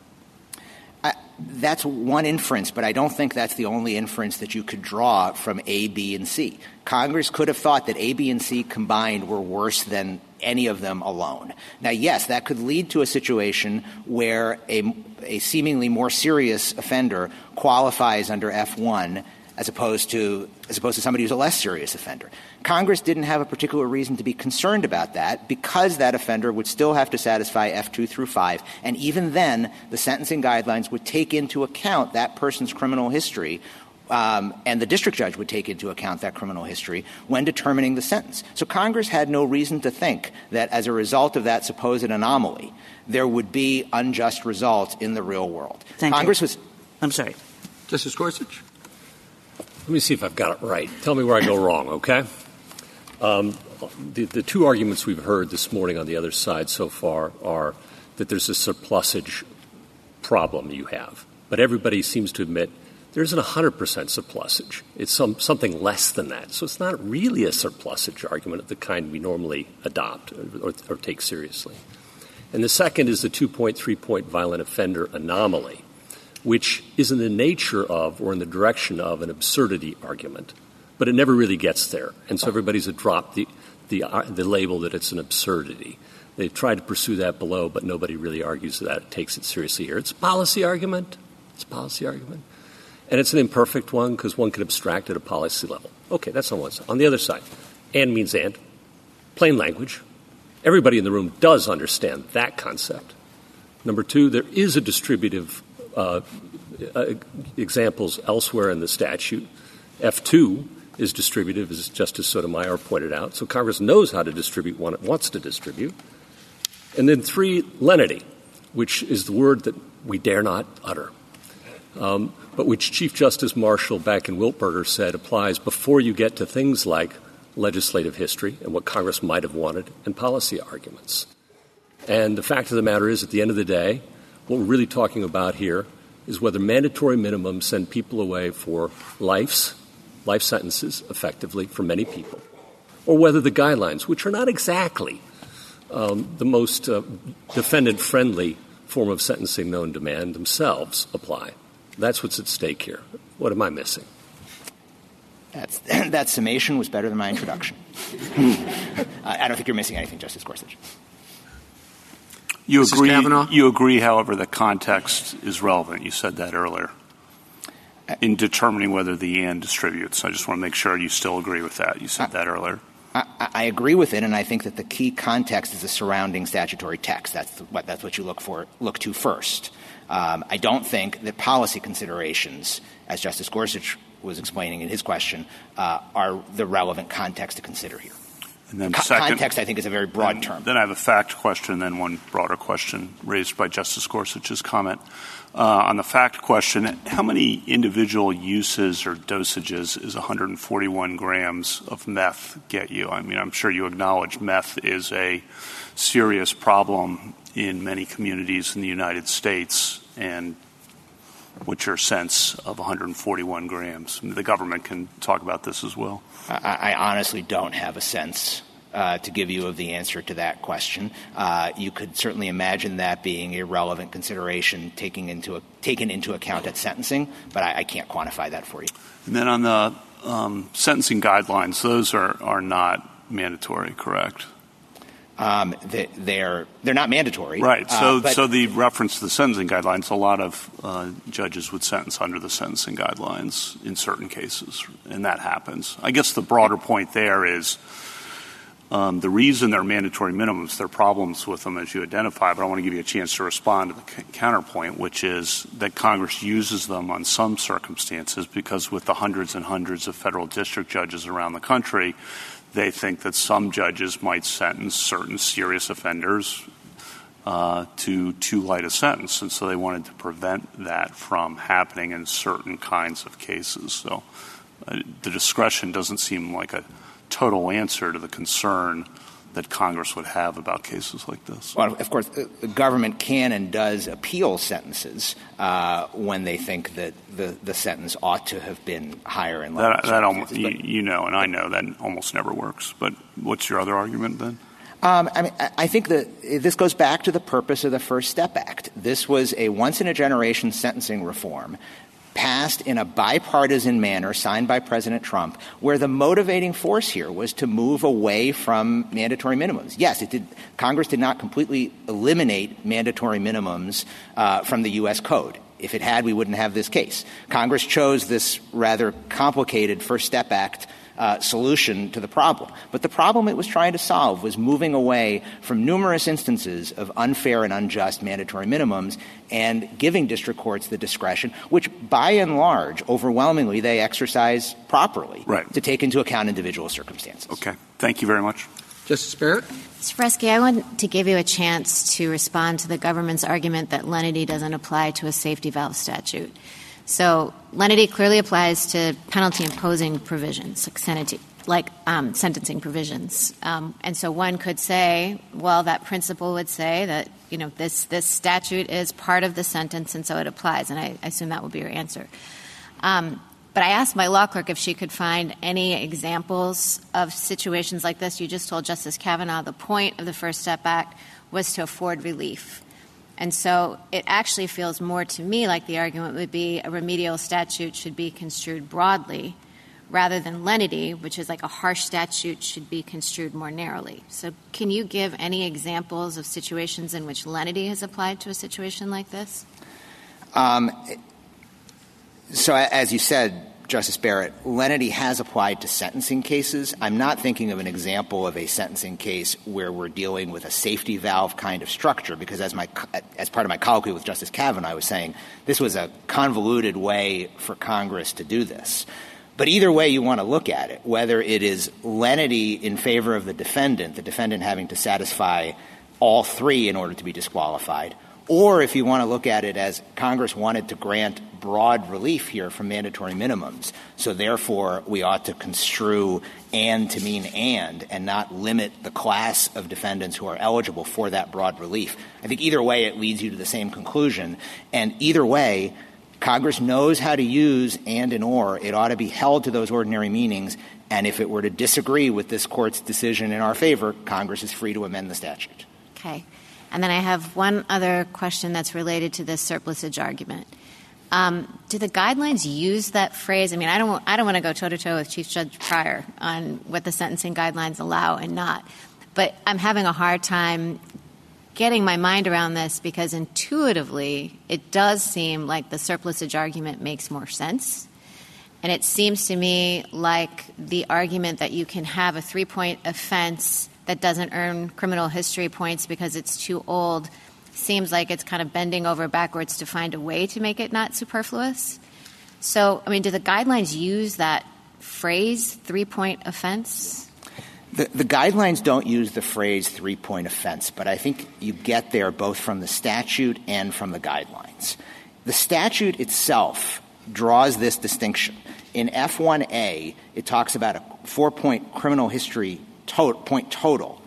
that's one inference, but I don't think that's the only inference that you could draw from A, B, and C. Congress could have thought that A, B, and C combined were worse than any of them alone. Now, yes, that could lead to a situation where a, a seemingly more serious offender qualifies under F1 as opposed to as opposed to somebody who's a less serious offender. Congress didn't have a particular reason to be concerned about that because that offender would still have to satisfy F2 through 5 and even then the sentencing guidelines would take into account that person's criminal history um, and the district judge would take into account that criminal history when determining the sentence. So Congress had no reason to think that as a result of that supposed anomaly, there would be unjust results in the real world. Thank Congress you. was. I'm sorry. Justice Gorsuch? Let me see if I've got it right. Tell me where I go wrong, okay? Um, the, two arguments we've heard this morning on the other side so far are that there's a surplusage problem you have. But everybody seems to admit there isn't 100% surplusage. It's some, something less than that. So it's not really a surplusage argument of the kind we normally adopt or, take seriously. And the second is the two point, three point violent offender anomaly which is in the nature of or in the direction of an absurdity argument, but it never really gets there. And so everybody's dropped the, the, uh, the label that it's an absurdity. They've tried to pursue that below, but nobody really argues that it takes it seriously here. It's a policy argument. It's a policy argument. And it's an imperfect one because one can abstract at a policy level. Okay, that's on one side. On the other side, and means and. Plain language. Everybody in the room does understand that concept. Number two, there is a distributive uh, uh, examples elsewhere in the statute. F2 is distributive, as Justice Sotomayor pointed out. So Congress knows how to distribute what it wants to distribute. And then three, lenity, which is the word that we dare not utter, um, but which Chief Justice Marshall back in Wiltberger said applies before you get to things like legislative history and what Congress might have wanted and policy arguments. And the fact of the matter is, at the end of the day, what we're really talking about here is whether mandatory minimums send people away for lives, life sentences, effectively, for many people, or whether the guidelines, which are not exactly um, the most uh, defendant friendly form of sentencing known to man, themselves apply. That's what's at stake here. What am I missing? That's, that summation was better than my introduction. I don't think you're missing anything, Justice Gorsuch. You agree, you agree, however, that context is relevant. You said that earlier in determining whether the and distributes. I just want to make sure you still agree with that. You said that earlier. I, I, agree with it, and I think that the key context is the surrounding statutory text. That's what, that's what you look for, look to first. Um, I don't think that policy considerations, as Justice Gorsuch was explaining in his question, uh, are the relevant context to consider here. And then Co- second, context, I think, is a very broad then, term. Then I have a fact question, then one broader question raised by Justice Gorsuch's comment. Uh, on the fact question, how many individual uses or dosages is 141 grams of meth get you? I mean, I'm sure you acknowledge meth is a serious problem in many communities in the United States, and what's your sense of 141 grams? The government can talk about this as well. I, I honestly don't have a sense uh, to give you of the answer to that question. Uh, you could certainly imagine that being a relevant consideration taking into a, taken into account at sentencing, but I, I can't quantify that for you. And then on the um, sentencing guidelines, those are, are not mandatory, correct? Um, they, they're they're not mandatory, right? So, uh, but, so the reference to the sentencing guidelines, a lot of uh, judges would sentence under the sentencing guidelines in certain cases, and that happens. I guess the broader point there is the reason they're mandatory minimums, there are problems with them as you identify, but I want to give you a chance to respond to the counterpoint, which is that Congress uses them on some circumstances because with the hundreds and hundreds of federal district judges around the country, they think that some judges might sentence certain serious offenders uh, to too light a sentence, and so they wanted to prevent that from happening in certain kinds of cases. So uh, the discretion doesn't seem like a total answer to the concern that Congress would have about cases like this. Well, of course, the government can and does appeal sentences uh, when they think that the, the sentence ought to have been higher in that, that almost, you, you, know, and I know that almost never works. But what's your other argument then? Um, I mean, I think that this goes back to the purpose of the First Step Act. This was a once in a generation sentencing reform passed in a bipartisan manner signed by President Trump, where the motivating force here was to move away from mandatory minimums. Yes, did, Congress did not completely eliminate mandatory minimums uh, from the U.S. Code. If it had, we wouldn't have this case. Congress chose this rather complicated First Step Act Uh, solution to the problem. But the problem it was trying to solve was moving away from numerous instances of unfair and unjust mandatory minimums and giving district courts the discretion, which by and large, overwhelmingly, they exercise properly right. to take into account individual circumstances. Okay. Thank you very much. Justice Barrett? Mr. Dvoretzky, I want to give you a chance to respond to the government's argument that lenity doesn't apply to a safety valve statute. So lenity clearly applies to penalty imposing provisions, like, sentencing, like um, sentencing provisions. Um, and so one could say, well, that principle would say that you know this this statute is part of the sentence, and so it applies. And I, I assume that would be your answer. Um, but I asked my law clerk if she could find any examples of situations like this. You just told Justice Kavanaugh the point of the First Step Act was to afford relief. And so it actually feels more to me like the argument would be a remedial statute should be construed broadly rather than lenity, which is like a harsh statute should be construed more narrowly. So can you give any examples of situations in which lenity has applied to a situation like this? Um, so as you said, Justice Barrett, lenity has applied to sentencing cases. I'm not thinking of an example of a sentencing case where we're dealing with a safety valve kind of structure, because as, my, as part of my colloquy with Justice Kavanaugh, I was saying this was a convoluted way for Congress to do this. But either way you want to look at it, whether it is lenity in favor of the defendant, the defendant having to satisfy all three in order to be disqualified, or if you want to look at it as Congress wanted to grant broad relief here from mandatory minimums. So therefore, we ought to construe and to mean and and not limit the class of defendants who are eligible for that broad relief. I think either way it leads you to the same conclusion. And either way, Congress knows how to use and and or. It ought to be held to those ordinary meanings. And if it were to disagree with this court's decision in our favor, Congress is free to amend the statute. Okay. And then I have one other question that's related to this surplusage argument. Um, do the guidelines use that phrase? I mean, I don't, I don't want to go toe to toe with Chief Judge Pryor on what the sentencing guidelines allow and not. But I'm having a hard time getting my mind around this because intuitively it does seem like the surplusage argument makes more sense. And it seems to me like the argument that you can have a three point offense that doesn't earn criminal history points because it's too old seems like it's kind of bending over backwards to find a way to make it not superfluous. So, I mean, do the guidelines use that phrase, three point offense? The, the, guidelines don't use the phrase three point offense, but I think you get there both from the statute and from the guidelines. The statute itself draws this distinction. In F1A, it talks about a four point criminal history to- point total,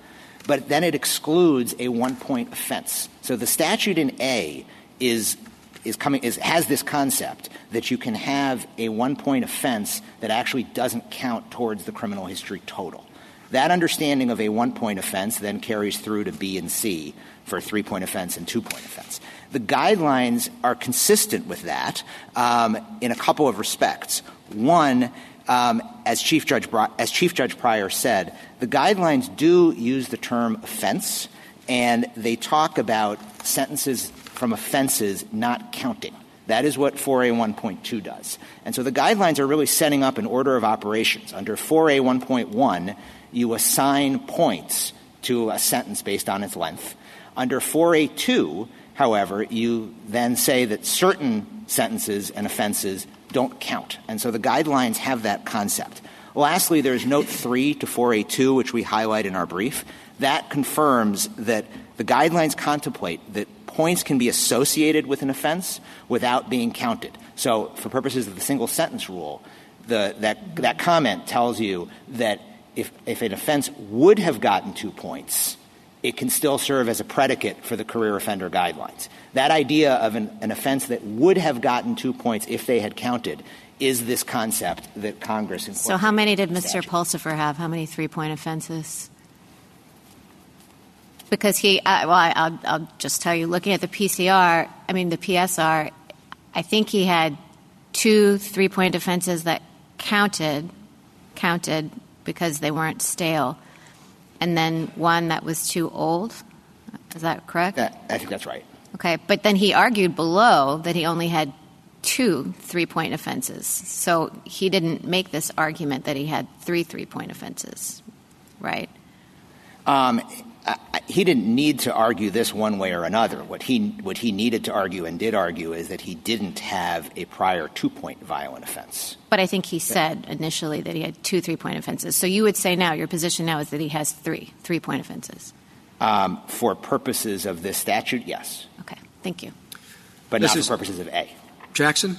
but then it excludes a one point offense. So the statute in A is is coming is has this concept that you can have a one point offense that actually doesn't count towards the criminal history total. That understanding of a one point offense then carries through to B and C for three point offense and two point offense. The guidelines are consistent with that um, in a couple of respects. One, Um, as, Chief Judge, as Chief Judge Pryor said, the guidelines do use the term offense, and they talk about sentences from offenses not counting. That is what 4A1.2 does. And so the guidelines are really setting up an order of operations. Under 4A1.1, you assign points to a sentence based on its length. Under 4A2, however, you then say that certain sentences and offenses don't count. And so the guidelines have that concept. Lastly, there's note 3 to 4A2, which we highlight in our brief. That confirms that the guidelines contemplate that points can be associated with an offense without being counted. So for purposes of the single sentence rule, the, that, that comment tells you that if, if an offense would have gotten two points, it can still serve as a predicate for the career offender guidelines. That idea of an, an, offense that would have gotten two points if they had counted is this concept that Congress. So, how many did Mr. Pulsifer have? How many three-point offenses? Because he, uh, well, I'll, I'll just tell you, looking at the PCR, I mean the PSR, I think he had two three-point offenses that counted, counted because they weren't stale and then one that was too old. Is that correct? That, I think that's right. Okay, but then he argued below that he only had two three point offenses. So he didn't make this argument that he had three three point offenses, right? Um, he didn't need to argue this one way or another. What he what he needed to argue and did argue is that he didn't have a prior two point violent offense. But I think he said initially that he had two three point offenses. So you would say now your position now is that he has three three point offenses. Um, for purposes of this statute, yes. Okay, thank you. But this not for purposes of A. Jackson.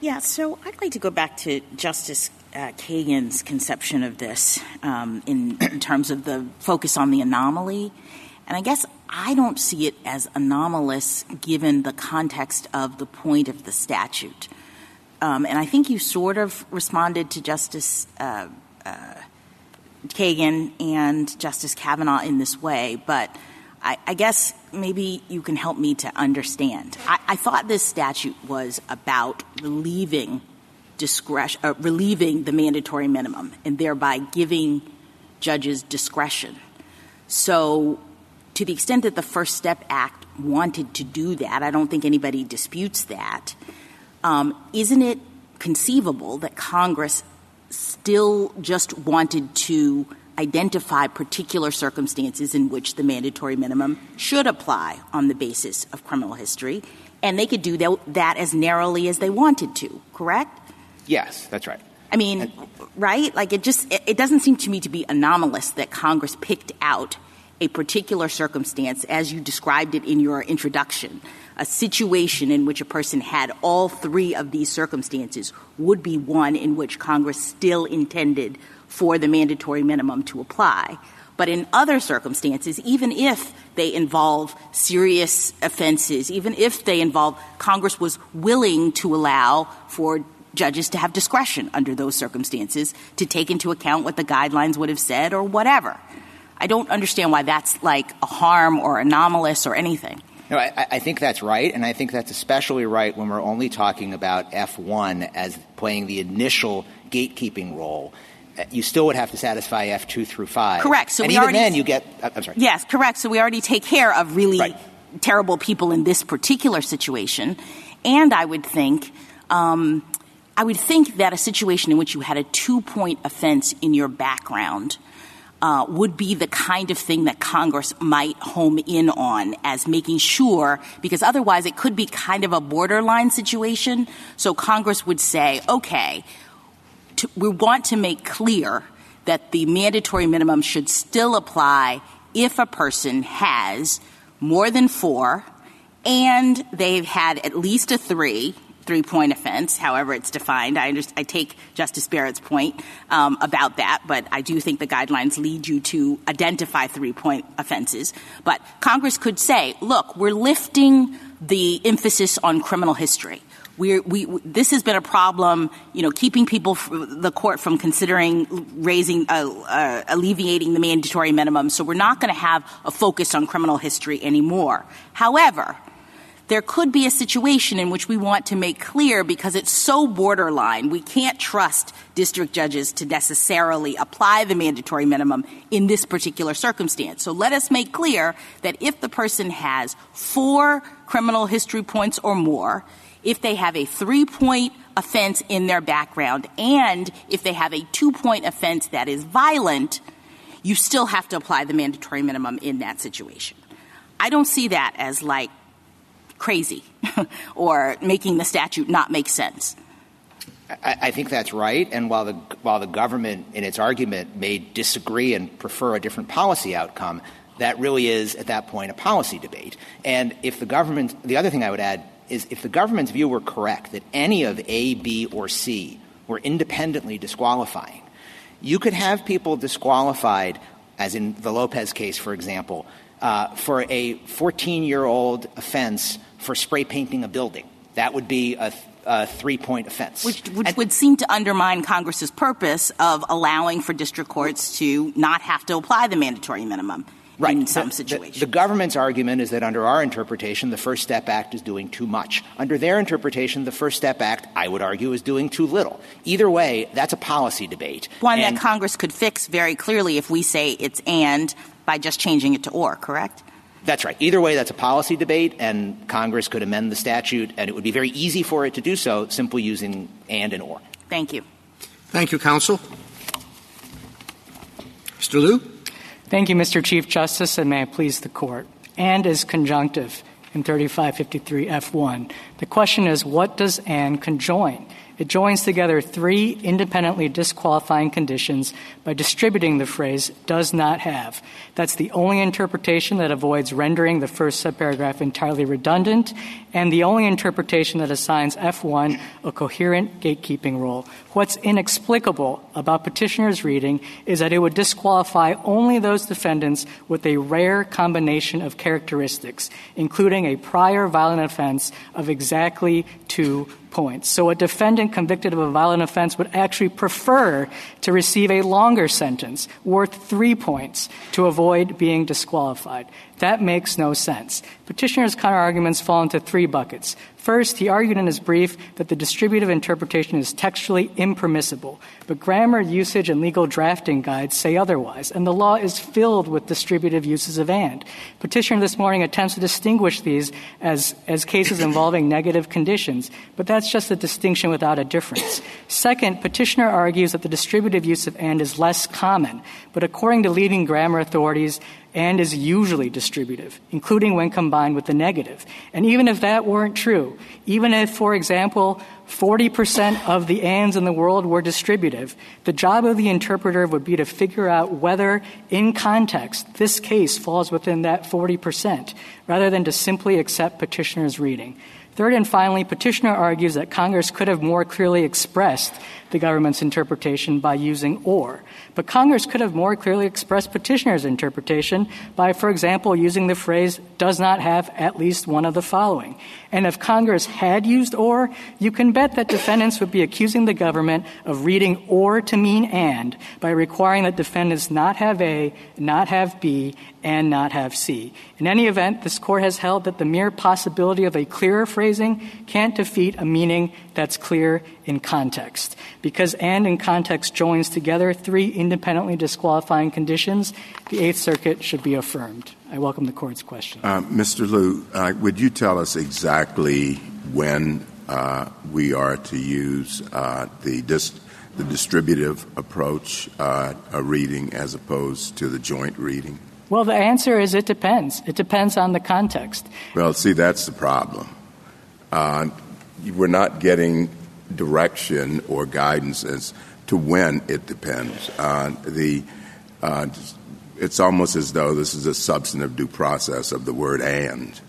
Yeah, so I'd like to go back to Justice uh, Kagan's conception of this um, in, in terms of the focus on the anomaly. And I guess I don't see it as anomalous given the context of the point of the statute. Um, and I think you sort of responded to Justice uh, uh, Kagan and Justice Kavanaugh in this way, but I, I, guess maybe you can help me to understand. I, I thought this statute was about relieving discretion, uh, relieving the mandatory minimum and thereby giving judges discretion. So to the extent that the First Step Act wanted to do that, I don't think anybody disputes that. Um, isn't it conceivable that Congress still just wanted to identify particular circumstances in which the mandatory minimum should apply on the basis of criminal history, and they could do that as narrowly as they wanted to, correct? Yes, that's right. I mean, right? Like it just it doesn't seem to me to be anomalous that Congress picked out a particular circumstance as you described it in your introduction. A situation in which a person had all three of these circumstances would be one in which Congress still intended for the mandatory minimum to apply. But in other circumstances, even if they involve serious offenses, even if they involve Congress was willing to allow for judges to have discretion under those circumstances to take into account what the guidelines would have said or whatever. I don't understand why that's like a harm or anomalous or anything. No, I, I, think that's right, and I think that's especially right when we're only talking about F1 as playing the initial gatekeeping role. Uh, you still would have to satisfy F2 through 5. Correct. So and even already, then you get uh, – I'm sorry. Yes, correct. So we already take care of really right. terrible people in this particular situation. And I would think um, – I would think that a situation in which you had a two point offense in your background uh, would be the kind of thing that Congress might home in on as making sure, because otherwise it could be kind of a borderline situation. So Congress would say, okay, we want to make clear that the mandatory minimum should still apply if a person has more than four and they've had at least a three three point offense, however it's defined. I, I take Justice Barrett's point um, about that, but I do think the guidelines lead you to identify three point offenses. But Congress could say, look, we're lifting the emphasis on criminal history. We're, we, this has been a problem, you know, keeping people, the court from considering raising, uh, uh, alleviating the mandatory minimum. So we're not going to have a focus on criminal history anymore. However, there could be a situation in which we want to make clear because it's so borderline, we can't trust district judges to necessarily apply the mandatory minimum in this particular circumstance. So let us make clear that if the person has four criminal history points or more, if they have a three point offense in their background, and if they have a two point offense that is violent, you still have to apply the mandatory minimum in that situation. I don't see that as like crazy or making the statute not make sense. I, think that's right. And while the, while the government, in its argument, may disagree and prefer a different policy outcome, that really is, at that point, a policy debate. And if the government, the other thing I would add is if the government's view were correct, that any of A, B, or C were independently disqualifying, you could have people disqualified, as in the Lopez case, for example, uh, for a 14 year old offense for spray painting a building. That would be a, a three point offense. Which, which would seem to undermine Congress's purpose of allowing for district courts to not have to apply the mandatory minimum. Right. In some situations. The, the, government's argument is that under our interpretation, the First Step Act is doing too much. Under their interpretation, the First Step Act, I would argue, is doing too little. Either way, that's a policy debate. One and, that Congress could fix very clearly if we say it's and by just changing it to or, correct? That's right. Either way, that's a policy debate, and Congress could amend the statute, and it would be very easy for it to do so simply using and and or. Thank you. Thank you, counsel. Mr. Liu? Thank you, Mr. Chief Justice, and may I please the Court. And is conjunctive in 3553F1. The question is, what does and conjoin? It joins together three independently disqualifying conditions by distributing the phrase does not have. That's the only interpretation that avoids rendering the first subparagraph entirely redundant and the only interpretation that assigns F1 a coherent gatekeeping role. What's inexplicable about petitioner's reading is that it would disqualify only those defendants with a rare combination of characteristics, including a prior violent offense of exactly two points. So a defendant convicted of a violent offense would actually prefer to receive a longer sentence worth three points to avoid being disqualified. That makes no sense. Petitioner's counterarguments fall into three buckets. First, he argued in his brief that the distributive interpretation is textually impermissible, but grammar, usage, and legal drafting guides say otherwise, and the law is filled with distributive uses of and. Petitioner this morning attempts to distinguish these as, as cases involving negative conditions, but that's just a distinction without a difference. Second, petitioner argues that the distributive use of and is less common, but according to leading grammar authorities, and is usually distributive, including when combined with the negative. And even if that weren't true, even if, for example, 40% of the ands in the world were distributive, the job of the interpreter would be to figure out whether, in context, this case falls within that 40%, rather than to simply accept petitioner's reading. Third and finally, petitioner argues that Congress could have more clearly expressed the government's interpretation by using or. But Congress could have more clearly expressed petitioner's interpretation by, for example, using the phrase does not have at least one of the following. And if Congress had used or, you can bet that defendants would be accusing the government of reading or to mean and by requiring that defendants not have A, not have B, and not have C. In any event, this court has held that the mere possibility of a clearer phrasing can't defeat a meaning that's clear in context. Because and in context joins together three independently disqualifying conditions, the Eighth Circuit should be affirmed. I welcome the court's question. Uh, Mr. Liu, uh, would you tell us exactly when uh, we are to use uh, the dis- the distributive approach uh, a reading as opposed to the joint reading? Well, the answer is it depends. It depends on the context. Well, see, that's the problem. Uh, we're not getting direction or guidance as to when it depends. Uh, the uh, it's almost as though this is a substantive due process of the word and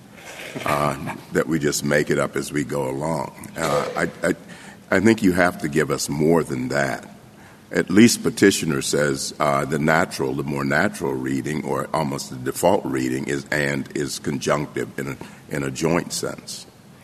uh, that we just make it up as we go along. Uh, I, I, I, think you have to give us more than that. At least petitioner says uh, the natural, the more natural reading, or almost the default reading, is and is conjunctive in a, in a joint sense.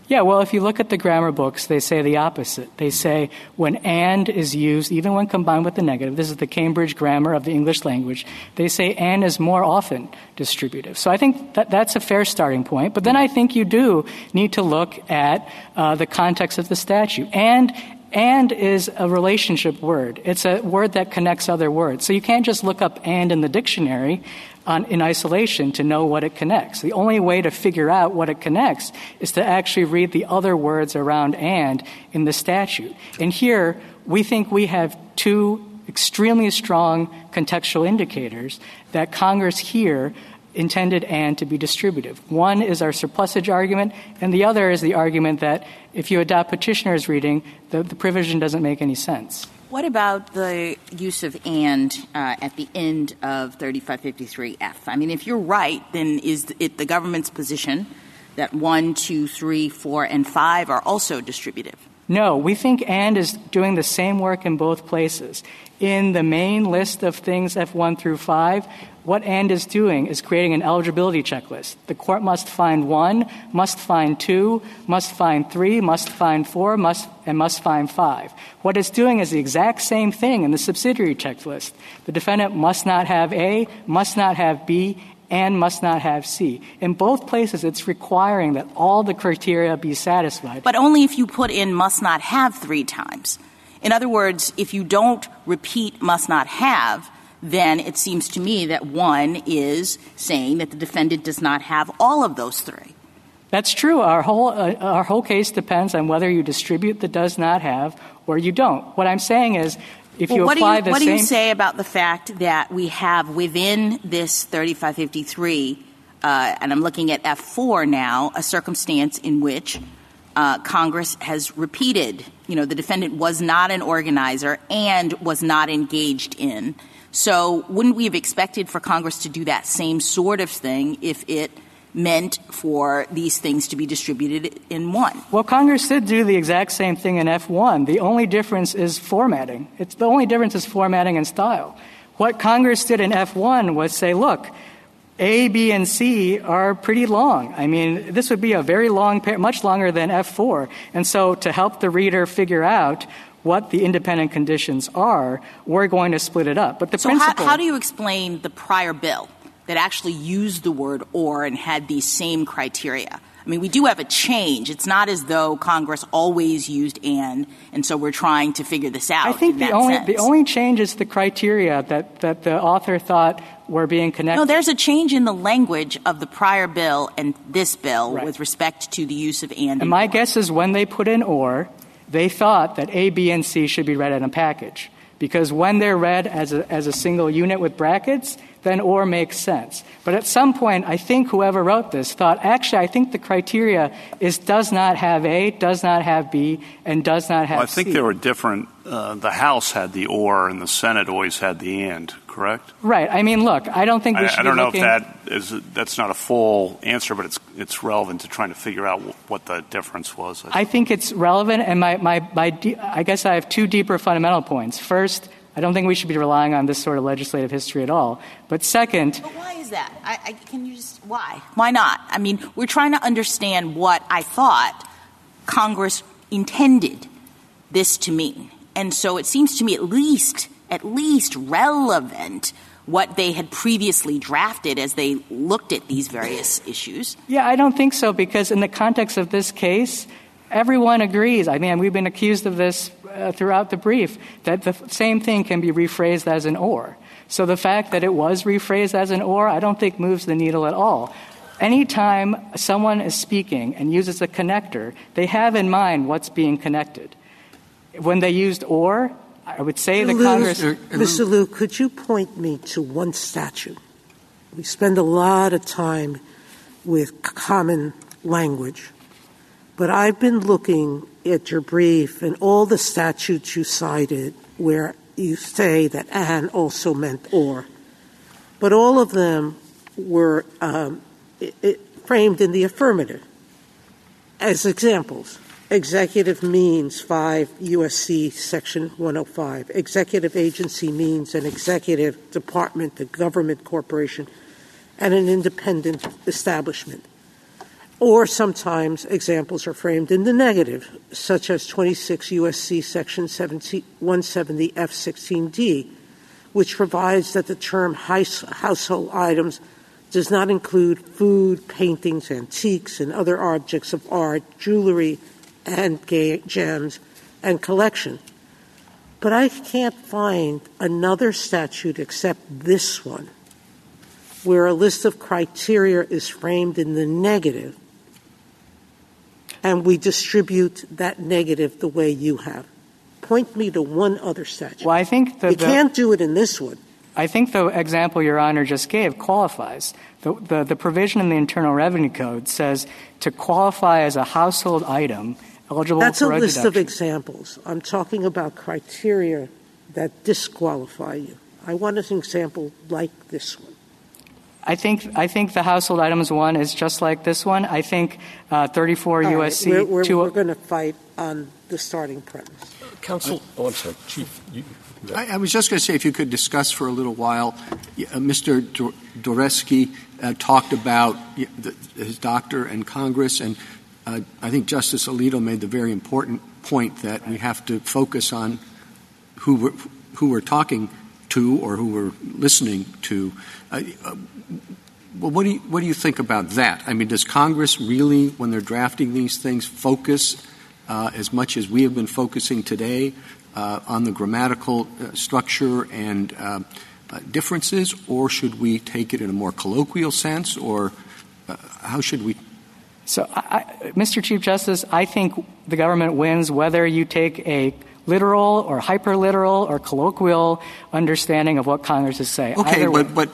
Yeah, well, if you look at the grammar books, they say the opposite. They say when and is used, even when combined with the negative, this is the Cambridge grammar of the English language, they say and is more often distributive. So I think that that's a fair starting point. But then I think you do need to look at uh, the context of the statute. And and is a relationship word. It's a word that connects other words. So you can't just look up and in the dictionary on, in isolation to know what it connects. The only way to figure out what it connects is to actually read the other words around and in the statute. And here, we think we have two extremely strong contextual indicators that Congress here intended and to be distributive. One is our surplusage argument, and the other is the argument that if you adopt petitioner's reading, the, the provision doesn't make any sense. What about the use of and uh, at the end of 3553F? I mean, if you're right, then is it the government's position that 1, 2, 3, 4, and 5 are also distributive? No, we think and is doing the same work in both places. In the main list of things F1 through 5, what and is doing is creating an eligibility checklist. The court must find one, must find two, must find three, must find four, must and must find five. What it's doing is the exact same thing in the subsidiary checklist. The defendant must not have A, must not have B, and must not have C. In both places, it's requiring that all the criteria be satisfied. But only if you put in must not have three times. In other words, if you don't repeat must not have, then it seems to me that one is saying that the defendant does not have all of those three. That's true. Our whole, uh, our whole case depends on whether you distribute the does not have or you don't. What I'm saying is if you what apply the what do you say about the fact that we have within this 3553, uh, and I'm looking at F4 now, a circumstance in which uh, Congress has repeated, you know, the defendant was not an organizer and was not engaged in so wouldn't we have expected for Congress to do that same sort of thing if it meant for these things to be distributed in one? Well, Congress did do the exact same thing in F1. The only difference is formatting. It's the only difference is formatting and style. What Congress did in F1 was say, look, a, B, and C are pretty long. I mean, this would be a very long, pair, much longer than F4. And so to help the reader figure out what the independent conditions are, we're going to split it up. But the so principle. How, how do you explain the prior bill that actually used the word or and had these same criteria? I mean, we do have a change. It's not as though Congress always used and, and so we're trying to figure this out. I think the only sense. the only change is the criteria that, that the author thought were being connected. No, there's a change in the language of the prior bill and this bill right. with respect to the use of and. And, and my or. guess is when they put in or, they thought that A, B, and C should be read in a package. Because when they're read as a, as a single unit with brackets, then or makes sense. But at some point, I think whoever wrote this thought, actually, I think the criteria is does not have A, does not have B, and does not have well, I think C. there were different. Uh, the House had the or, and the Senate always had the and. Correct. Right. I mean, look, I don't think we should. I, I don't know looking... if that is that's not a full answer, but it's it's relevant to trying to figure out what the difference was. I, I think it's relevant, and my my, my de- I guess I have two deeper fundamental points. First, I don't think we should be relying on this sort of legislative history at all. But second, but why is that? I, I, can you just why? Why not? I mean, we're trying to understand what I thought Congress intended this to mean, and so it seems to me at least at least relevant what they had previously drafted as they looked at these various issues? Yeah, I don't think so because in the context of this case, everyone agrees. I mean, we've been accused of this uh, throughout the brief that the same thing can be rephrased as an or. So the fact that it was rephrased as an or, I don't think moves the needle at all. Anytime someone is speaking and uses a connector, they have in mind what's being connected. When they used or, I would say the Lou, Congress. Mr. Liu, could you point me to one statute? We spend a lot of time with common language, but I've been looking at your brief and all the statutes you cited where you say that and also meant or, but all of them were um, it, it framed in the affirmative as examples. Executive means 5 USC section 105. Executive agency means an executive department, a government corporation, and an independent establishment. Or sometimes examples are framed in the negative, such as 26 USC section 170 F16D, which provides that the term household items does not include food, paintings, antiques, and other objects of art, jewelry, and gems and collection. But I can't find another statute except this one where a list of criteria is framed in the negative and we distribute that negative the way you have. Point me to one other statute. Well, I think that you can't do it in this one. I think the example Your Honor just gave qualifies. The, the, the provision in the Internal Revenue Code says to qualify as a household item eligible That's for a a list deduction. of examples. I'm talking about criteria that disqualify you. I want an example like this one. I think I think the household items one is just like this one. I think uh, 34 All right, USC We're, we're, we're going to fight on the starting premise. Counsel, oh, I'm sorry, Chief. You, I, I was just going to say, if you could discuss for a little while, uh, Mr. Dor- Dvoretzky uh, talked about the, his doctor and Congress, and I think Justice Alito made the very important point that we have to focus on who we're, talking to or who we're listening to. Uh, uh, well, what do you think about that? I mean, does Congress really, when they're drafting these things, focus uh, as much as we have been focusing today on the grammatical structure and differences, or should we take it in a more colloquial sense, or how should we? So, Mr. Chief Justice, I think the government wins whether you take a literal or hyperliteral or colloquial understanding of what Congress is saying. Okay, but but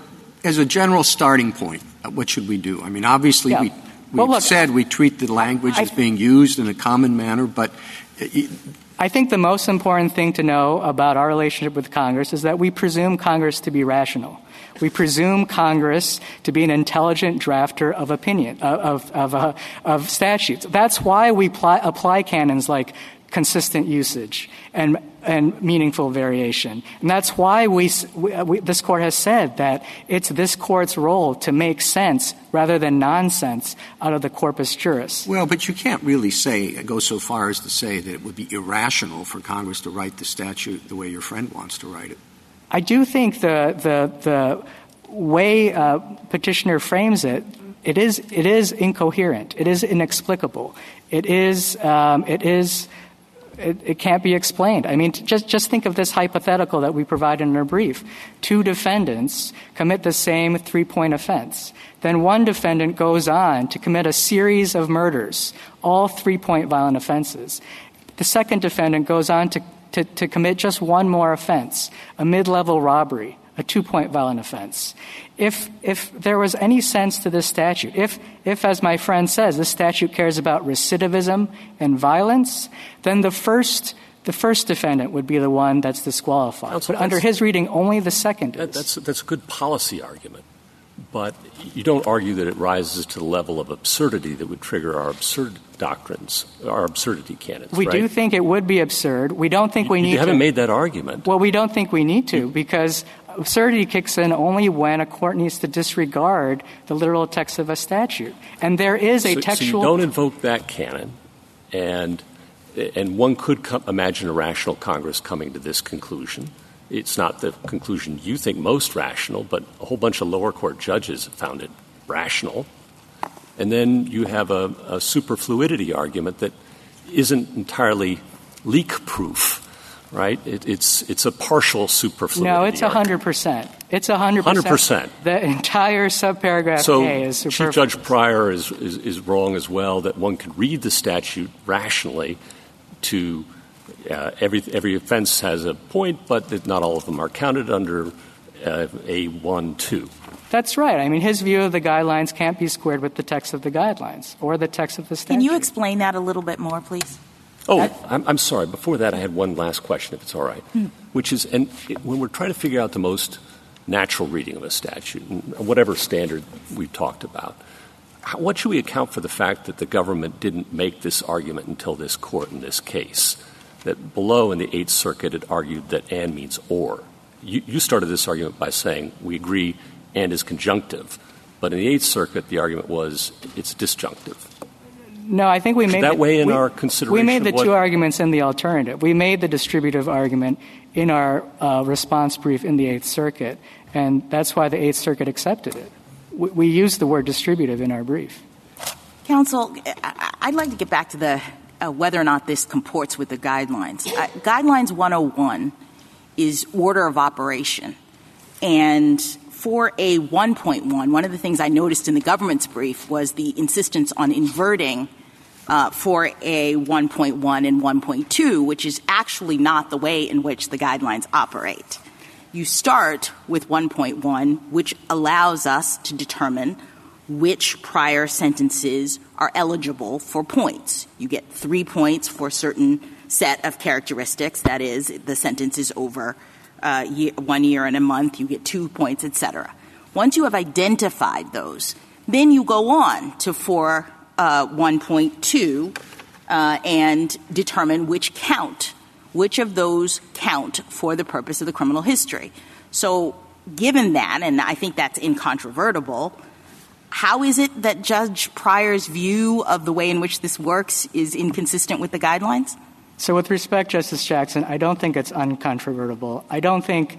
as a general starting point, uh, what should we do? I mean, obviously we've said we treat the language as being used in a common manner, but uh, I think the most important thing to know about our relationship with Congress is that we presume Congress to be rational. We presume Congress to be an intelligent drafter of opinion, of, of, uh, of statutes. That's why we pli- apply canons like consistent usage and, and meaningful variation. And that's why we, we, uh, we, this court has said that it's this court's role to make sense rather than nonsense out of the corpus juris. Well, but you can't really say, go so far as to say that it would be irrational for Congress to write the statute the way your friend wants to write it. I do think the way uh, petitioner frames it, it is it is incoherent. It is inexplicable. It is um, it is. It, it can't be explained. I mean, just just think of this hypothetical that we provide in our brief. Two defendants commit the same three-point offense. Then one defendant goes on to commit a series of murders, all three-point violent offenses. The second defendant goes on to to, to commit just one more offense, a mid-level robbery, a two-point violent offense. If, if there was any sense to this statute, if, if, as my friend says, this statute cares about recidivism and violence, then the first, the first defendant would be the one that's disqualified. Under his reading, only the second that's, that's a good policy argument. But you don't argue that it rises to the level of absurdity that would trigger our absurd doctrines, our absurdity canons. we right? do think it would be absurd. We don't think we you, need you haven't to. made that argument. Well, we don't think we need to because absurdity kicks in only when a court needs to disregard the literal text of a statute. And there is a so, textual. so you don't invoke that canon, and and one could co- imagine a rational Congress coming to this conclusion. It's not the conclusion you think most rational, but a whole bunch of lower court judges found it rational. And then you have a, a superfluity argument that isn't entirely leak proof, right? It, it's it's a partial superfluity. no, it's argument. hundred percent. It's hundred percent. 100%. The entire subparagraph So A is Chief. Judge Pryor is, is, is wrong as well that one could read the statute rationally to uh, every, every offense has a point, but not all of them are counted under uh, A1, 2. That's right. I mean, his view of the guidelines can't be squared with the text of the guidelines or the text of the statute. Can you explain that a little bit more, please? Oh, I'm, I'm sorry. Before that, I had one last question, if it's all right, hmm. which is, and it, when we're trying to figure out the most natural reading of a statute, whatever standard we've talked about, how, what should we account for the fact that the government didn't make this argument until this court in this case? That below in the Eighth Circuit it argued that and means or. You, you started this argument by saying we agree and is conjunctive. But in the Eighth Circuit, the argument was it's disjunctive. No, I think we made that way in our consideration. We made the two arguments in the alternative. We made the distributive argument in our uh, response brief in the Eighth Circuit, and that's why the Eighth Circuit accepted it. We, we used the word distributive in our brief. Counsel, I'd like to get back to the whether or not this comports with the guidelines. Uh, guidelines 101 is order of operation, and 4A1.1, one of the things I noticed in the government's brief was the insistence on inverting uh, for a 1.1 and 1.2, which is actually not the way in which the guidelines operate. You start with 1.1, which allows us to determine which prior sentences are eligible for points. You get three points for a certain set of characteristics, that is, the sentence is over uh, year, one year and a month, you get two points, etc. Once you have identified those, then you go on to for uh, 1.2 uh, and determine which count, which of those count for the purpose of the criminal history. So, given that, and I think that's incontrovertible, how is it that Judge Pryor's view of the way in which this works is inconsistent with the guidelines? So, with respect, Justice Jackson, I don't think it's uncontrovertible. I don't think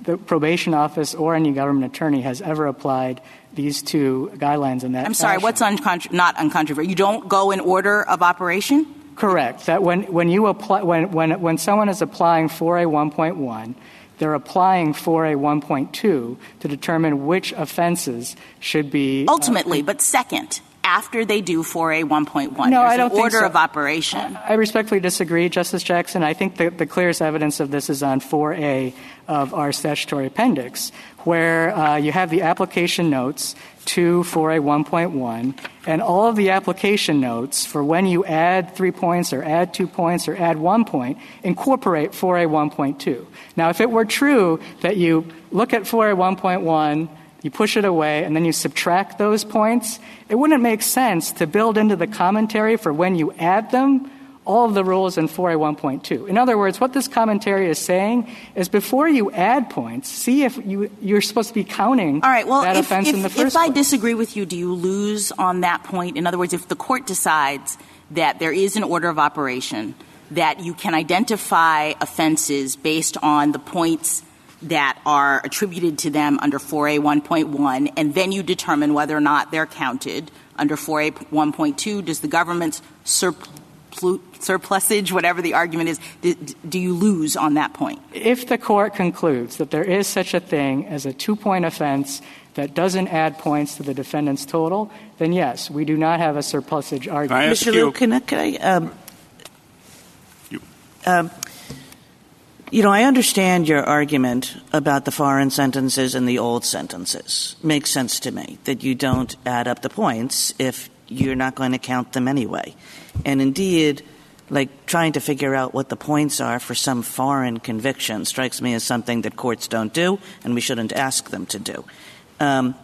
the probation office or any government attorney has ever applied these two guidelines in that. I'm sorry, fashion. what's uncontro- not uncontroversial? You don't go in order of operation? Correct. That when, when you apply when, when when someone is applying 4A1.1, they're applying 4A1.2 to determine which offenses should be uh, ultimately. But second, after they do 4A1.1. No, There's I don't an order so. of operation. I respectfully disagree, Justice Jackson. I think the, the clearest evidence of this is on 4A of our statutory appendix, where uh, you have the application notes to 4A1.1, and all of the application notes for when you add three points or add two points or add one point incorporate 4A1.2. Now, if it were true that you look at 4A1.1, you push it away, and then you subtract those points, it wouldn't make sense to build into the commentary for when you add them all of the rules in 4A1.2. In other words, what this commentary is saying is before you add points, see if you, you're supposed to be counting all right, well, that if, offense if, in the first If I place. disagree with you, do you lose on that point? In other words, if the court decides that there is an order of operation, that you can identify offenses based on the points that are attributed to them under 4A1.1, and then you determine whether or not they're counted under 4A1.2, does the government's surplusage, whatever the argument is, do you lose on that point? If the court concludes that there is such a thing as a two-point offense that doesn't add points to the defendant's total, then yes, we do not have a surplusage argument. Mr. Liu, can I, can I um, um, you know, I understand your argument about the foreign sentences and the old sentences. Makes sense to me that you don't add up the points if you're not going to count them anyway. And indeed, like trying to figure out what the points are for some foreign conviction strikes me as something that courts don't do and we shouldn't ask them to do. Um,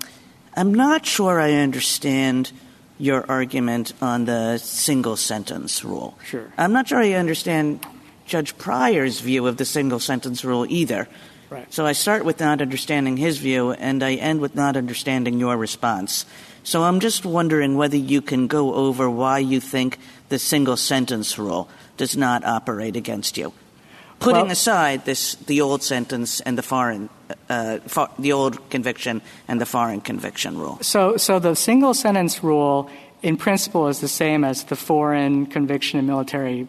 I'm not sure I understand your argument on the single sentence rule. Sure. I'm not sure I understand Judge Pryor's view of the single sentence rule either. Right. So I start with not understanding his view and I end with not understanding your response. So I'm just wondering whether you can go over why you think the single sentence rule does not operate against you. Putting Well- aside this, the old sentence and the foreign, uh, fo- the old conviction and the foreign conviction rule. So, so the single sentence rule, in principle, is the same as the foreign conviction and military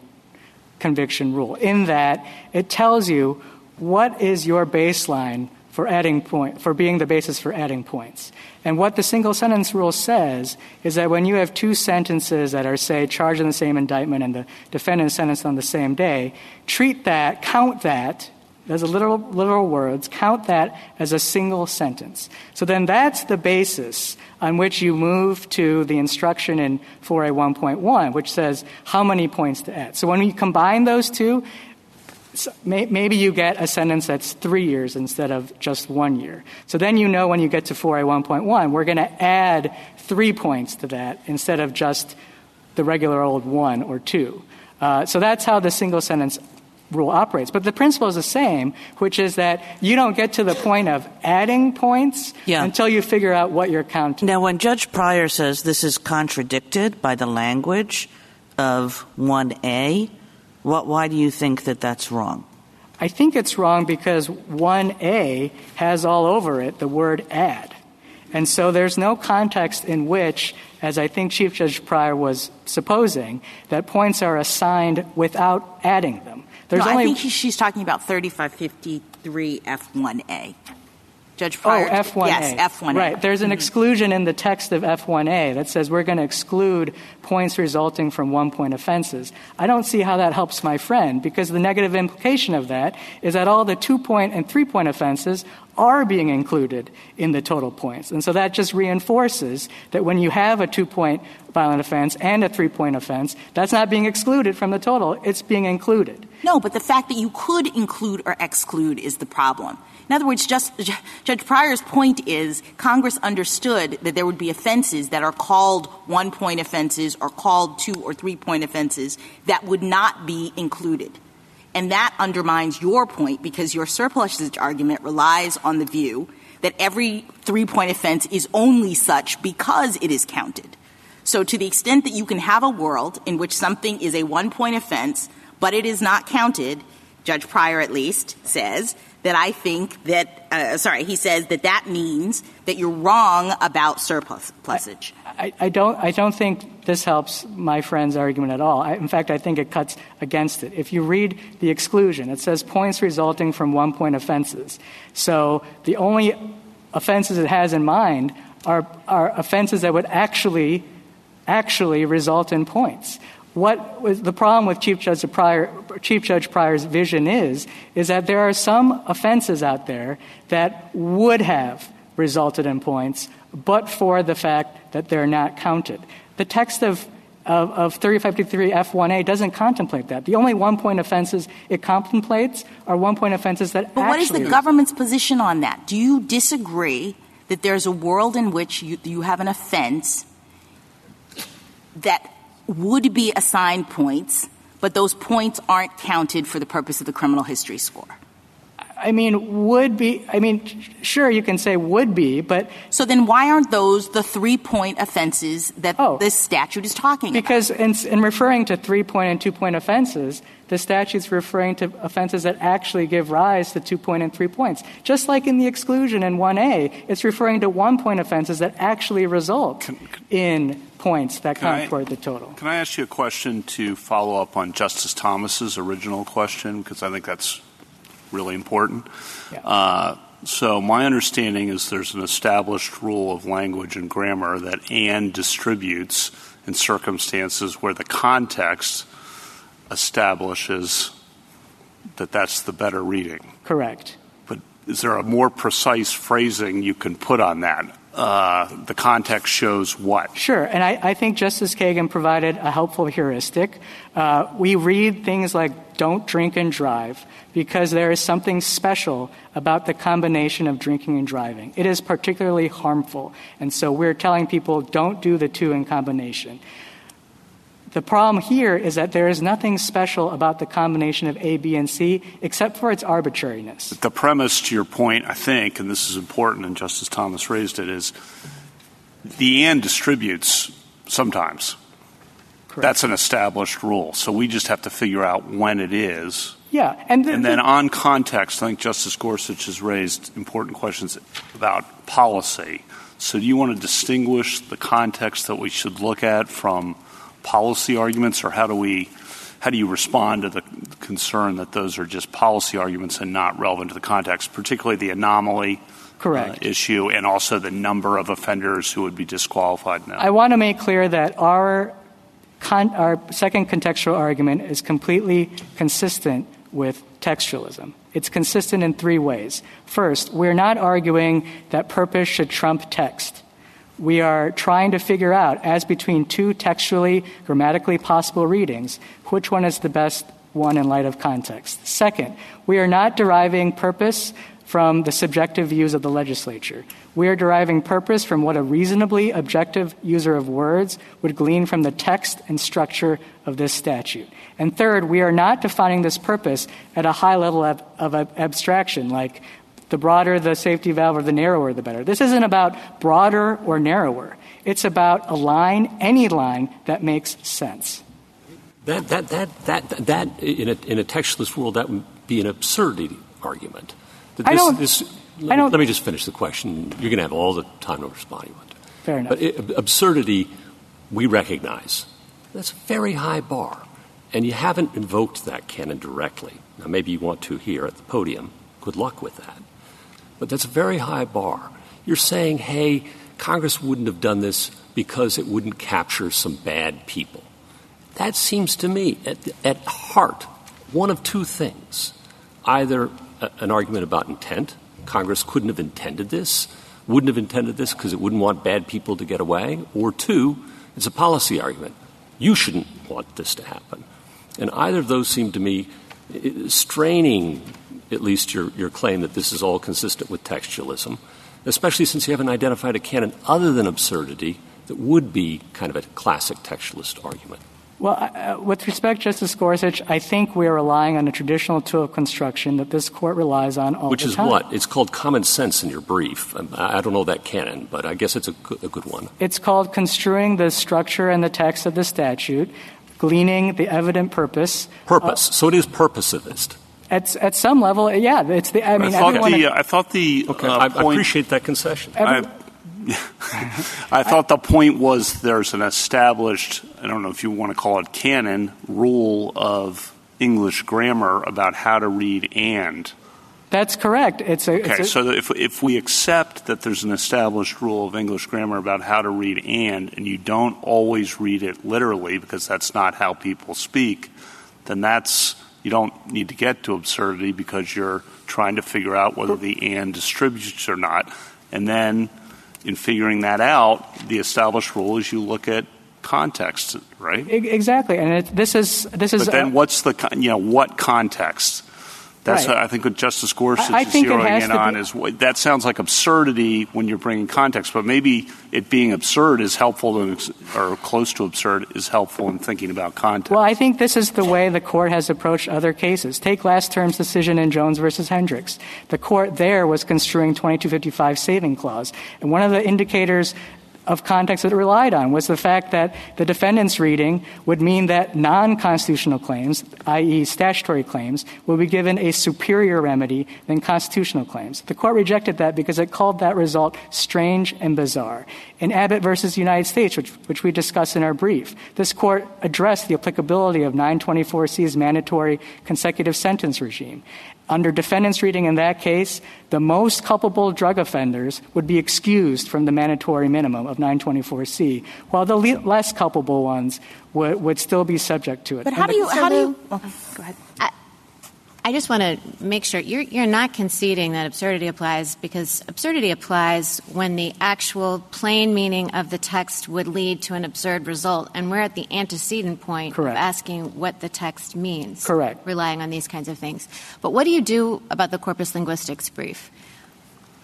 conviction rule, in that it tells you what is your baseline for adding point for being the basis for adding points. And what the single sentence rule says is that when you have two sentences that are, say, charged in the same indictment and the defendant sentenced on the same day, treat that, count that, as a literal, literal words, count that as a single sentence. So then that's the basis on which you move to the instruction in 4A1.1, which says how many points to add. So when you combine those two, maybe you get a sentence that's three years instead of just one year. So then you know when you get to 4A1.1, we're going to add three points to that instead of just the regular old one or two. Uh, so that's how the single sentence rule operates. But the principle is the same, which is that you don't get to the point of adding points yeah. until you figure out what you're counting. Now, when Judge Pryor says this is contradicted by the language of 1A, what, why do you think that that's wrong? I think it's wrong because 1A has all over it the word add. And so there's no context in which, as I think Chief Judge Pryor was supposing, that points are assigned without adding them. There's no, only... I think she's talking about 3553 F1A. Judge Pryor. Oh, F1A. Yes, F1A. Right. There's an mm-hmm. exclusion in the text of F1A that says we're going to exclude points resulting from one point offenses. I don't see how that helps my friend because the negative implication of that is that all the two point and three point offenses are being included in the total points. And so that just reinforces that when you have a two point violent offense and a three point offense, that's not being excluded from the total, it's being included. No, but the fact that you could include or exclude is the problem. In other words, Judge Pryor's point is Congress understood that there would be offenses that are called one point offenses or called two or three point offenses that would not be included. And that undermines your point because your surplusage argument relies on the view that every three point offense is only such because it is counted. So to the extent that you can have a world in which something is a one point offense, but it is not counted, Judge Pryor at least says, that I think that, uh, sorry, he says that that means that you're wrong about surplusage. I, I, don't, I don't think this helps my friend's argument at all. I, in fact, I think it cuts against it. If you read the exclusion, it says points resulting from one point offenses. So the only offenses it has in mind are, are offenses that would actually, actually result in points. What was the problem with Chief Judge, Pryor, Chief Judge Pryor's vision is, is that there are some offenses out there that would have resulted in points, but for the fact that they're not counted. The text of of, of 3553F1A doesn't contemplate that. The only one point offenses it contemplates are one point offenses that But what is the government's position on that? Do you disagree that there's a world in which you, you have an offense that would be assigned points, but those points aren't counted for the purpose of the criminal history score? I mean, would be, I mean, sure, you can say would be, but. So then why aren't those the three point offenses that oh, this statute is talking because about? Because in, in referring to three point and two point offenses, the statute's referring to offenses that actually give rise to two point and three points. Just like in the exclusion in 1A, it's referring to one point offenses that actually result can, can, in points that count toward the total. Can I ask you a question to follow up on Justice Thomas's original question? Because I think that's really important. Uh, so my understanding is there's an established rule of language and grammar that and distributes in circumstances where the context establishes that that's the better reading. Correct. But is there a more precise phrasing you can put on that? Uh, the context shows what? Sure, and I, think Justice Kagan provided a helpful heuristic. Uh, we read things like don't drink and drive because there is something special about the combination of drinking and driving. It is particularly harmful, and so we're telling people don't do the two in combination. The problem here is that there is nothing special about the combination of A, B, and C except for its arbitrariness. The premise to your point, I think, and this is important, and Justice Thomas raised it, is the and distributes sometimes. Correct. That's an established rule. So we just have to figure out when it is. Yeah. And, the, and then on context, I think Justice Gorsuch has raised important questions about policy. So do you want to distinguish the context that we should look at from policy arguments, or how do we how do you respond to the concern that those are just policy arguments and not relevant to the context, particularly the anomaly Correct. Uh, issue and also the number of offenders who would be disqualified now? I want to make clear that our Con- our second contextual argument is completely consistent with textualism. It's consistent in three ways. First, we're not arguing that purpose should trump text. We are trying to figure out, as between two textually, grammatically possible readings, which one is the best one in light of context. Second, we are not deriving purpose from the subjective views of the legislature. We are deriving purpose from what a reasonably objective user of words would glean from the text and structure of this statute. And third, we are not defining this purpose at a high level of, of abstraction, like the broader the safety valve or the narrower the better. This isn't about broader or narrower. It's about a line, any line, that makes sense. That, that, that, that, that in, a, in a textualist world, that would be an absurdity argument. This, I don't, this, I don't, let me just finish the question. You're going to have all the time to respond you want to. Fair enough. But it, absurdity, we recognize. That's a very high bar. And you haven't invoked that canon directly. Now, maybe you want to here at the podium. Good luck with that. But that's a very high bar. You're saying, hey, Congress wouldn't have done this because it wouldn't capture some bad people. That seems to me, at, at heart, one of two things. Either an argument about intent. Congress couldn't have intended this, wouldn't have intended this because it wouldn't want bad people to get away. Or two, it's a policy argument. You shouldn't want this to happen. And either of those seem to me eh, eh, straining at least your, your claim that this is all consistent with textualism, especially since you haven't identified a canon other than absurdity that would be kind of a classic textualist argument. Well, uh, with respect, Justice Gorsuch, I think we're relying on a traditional tool of construction that this court relies on all Which the time. Which is what? It's called common sense in your brief. Um, I don't know that canon, but I guess it's a good, a good one. It's called construing the structure and the text of the statute, gleaning the evident purpose. Purpose. So it is purposivist. At, at some level, yeah. It's the. I mean, I thought the. I thought the. Okay, uh, I, point, I appreciate that concession. Every, I thought the point was there's an established, I don't know if you want to call it canon, rule of English grammar about how to read and. That's correct. It's a, okay. It's a, so if if we accept that there's an established rule of English grammar about how to read and, and you don't always read it literally because that's not how people speak, then that's you don't need to get to absurdity because you're trying to figure out whether the and distributes or not, and then in figuring that out, the established rule is you look at context, right? Exactly, and it, this is this is. But then, what's the you know what context? That's right. I think what Justice Gorsuch I, I is zeroing in on is that sounds like absurdity when you're bringing context, but maybe it being absurd is helpful to, or close to absurd is helpful in thinking about context. Well, I think this is the way the court has approached other cases. Take last term's decision in Jones versus Hendrix. The court there was construing 2255 saving clause, and one of the indicators of context that relied on was the fact that the defendant's reading would mean that non-constitutional claims, i.e. statutory claims, will be given a superior remedy than constitutional claims. The court rejected that because it called that result strange and bizarre. In Abbott versus United States, which, which we discussed in our brief, this court addressed the applicability of 924C's mandatory consecutive sentence regime. Under defendant's reading in that case, the most culpable drug offenders would be excused from the mandatory minimum of 924C, while the le- less culpable ones would, would still be subject to it. But how do you, how do you, oh, go ahead. I, just want to make sure you're, you're not conceding that absurdity applies because absurdity applies when the actual plain meaning of the text would lead to an absurd result. And we're at the antecedent point Correct. of asking what the text means. Correct. Relying on these kinds of things. But what do you do about the corpus linguistics brief?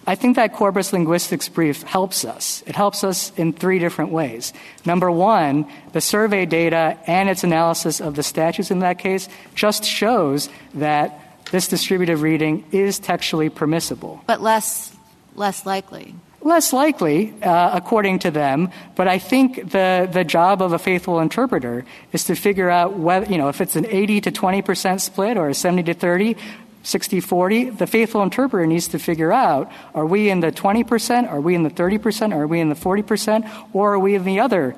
I think that corpus linguistics brief helps us. It helps us in three different ways. Number one, the survey data and its analysis of the statutes in that case just shows that this distributive reading is textually permissible. But less, less likely. Less likely, uh, according to them, but I think the, the job of a faithful interpreter is to figure out whether, you know, if it's an 80 to 20 percent split or a 70 to 30, 60 40, the faithful interpreter needs to figure out are we in the 20%, are we in the 30%, are we in the 40%, or are we in the other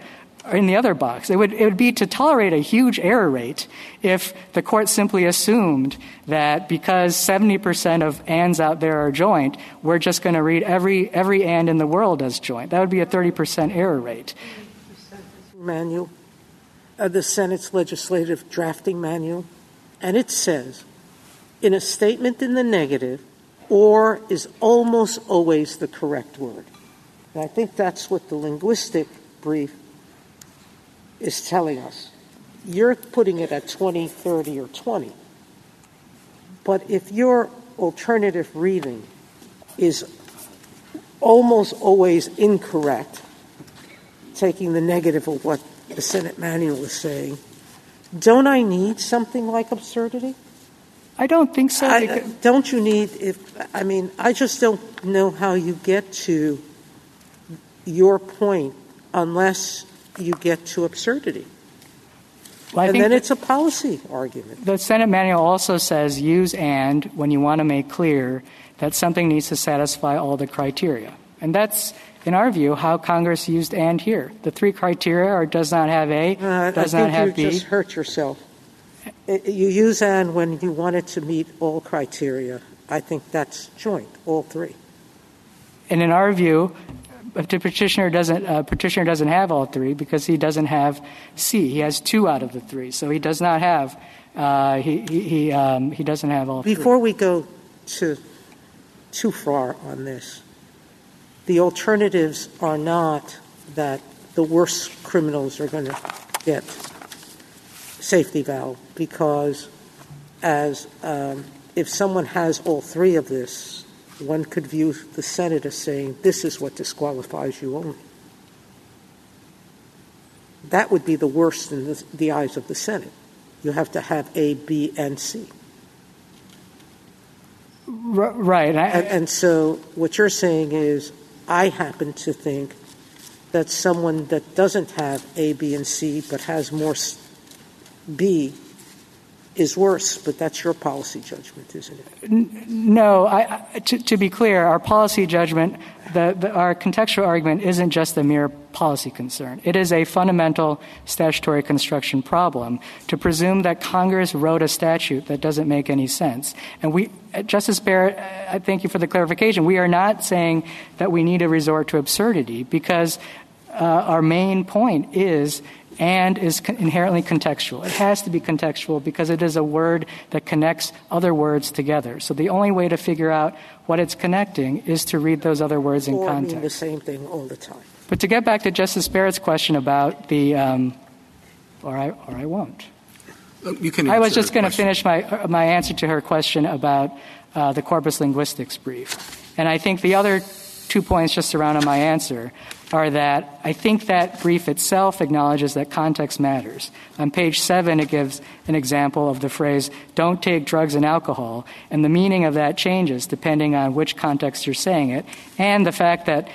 in the other box. It would, it would be to tolerate a huge error rate if the court simply assumed that because 70% of ands out there are joint, we're just going to read every, every and in the world as joint. That would be a 30% error rate. Manual, uh, the Senate's legislative drafting manual, and it says, in a statement in the negative, or is almost always the correct word. And I think that's what the linguistic brief is telling us. You're putting it at 20, 30, or 20. But if your alternative reading is almost always incorrect, taking the negative of what the Senate manual is saying, don't I need something like absurdity? I don't think so. I, don't you need, if, I mean, I just don't know how you get to your point unless you get to absurdity. Well, and then it's a policy argument. The Senate manual also says use and when you want to make clear that something needs to satisfy all the criteria. And that's, in our view, how Congress used and here. The three criteria are does not have A, uh, does not have B. You just hurt yourself. You use and when you want it to meet all criteria. I think that's joint, all three. And in our view, the petitioner doesn't uh, petitioner doesn't have all three because he doesn't have C. He has two out of the three, so he does not have. Uh, he he he, um, he doesn't have all. Before three. we go to too far on this, the alternatives are not that the worst criminals are going to get safety valve because as um, if someone has all three of this one could view the Senate as saying, this is what disqualifies you only. That would be the worst in the, the eyes of the Senate. You have to have A, B, and C. Right. I, and, and so what you're saying is, I happen to think that someone that doesn't have A, B, and C but has more B is worse, but that's your policy judgment, isn't it? No. I, to, to, be clear, our policy judgment, the, the, our contextual argument isn't just a mere policy concern. It is a fundamental statutory construction problem to presume that Congress wrote a statute that doesn't make any sense. And we, Justice Barrett, I thank you for the clarification. We are not saying that we need to resort to absurdity because uh, our main point is and is inherently contextual. It has to be contextual because it is a word that connects other words together. So the only way to figure out what it's connecting is to read those other words in or context. Mean the same thing all the time. But to get back to Justice Barrett's question about the, um, or I or I won't. You can I was just going to finish my uh, my answer to her question about uh, the corpus linguistics brief, and I think the other two points just surrounding my answer are that I think that brief itself acknowledges that context matters. On page seven, it gives an example of the phrase, don't take drugs and alcohol, and the meaning of that changes depending on which context you're saying it, and the fact that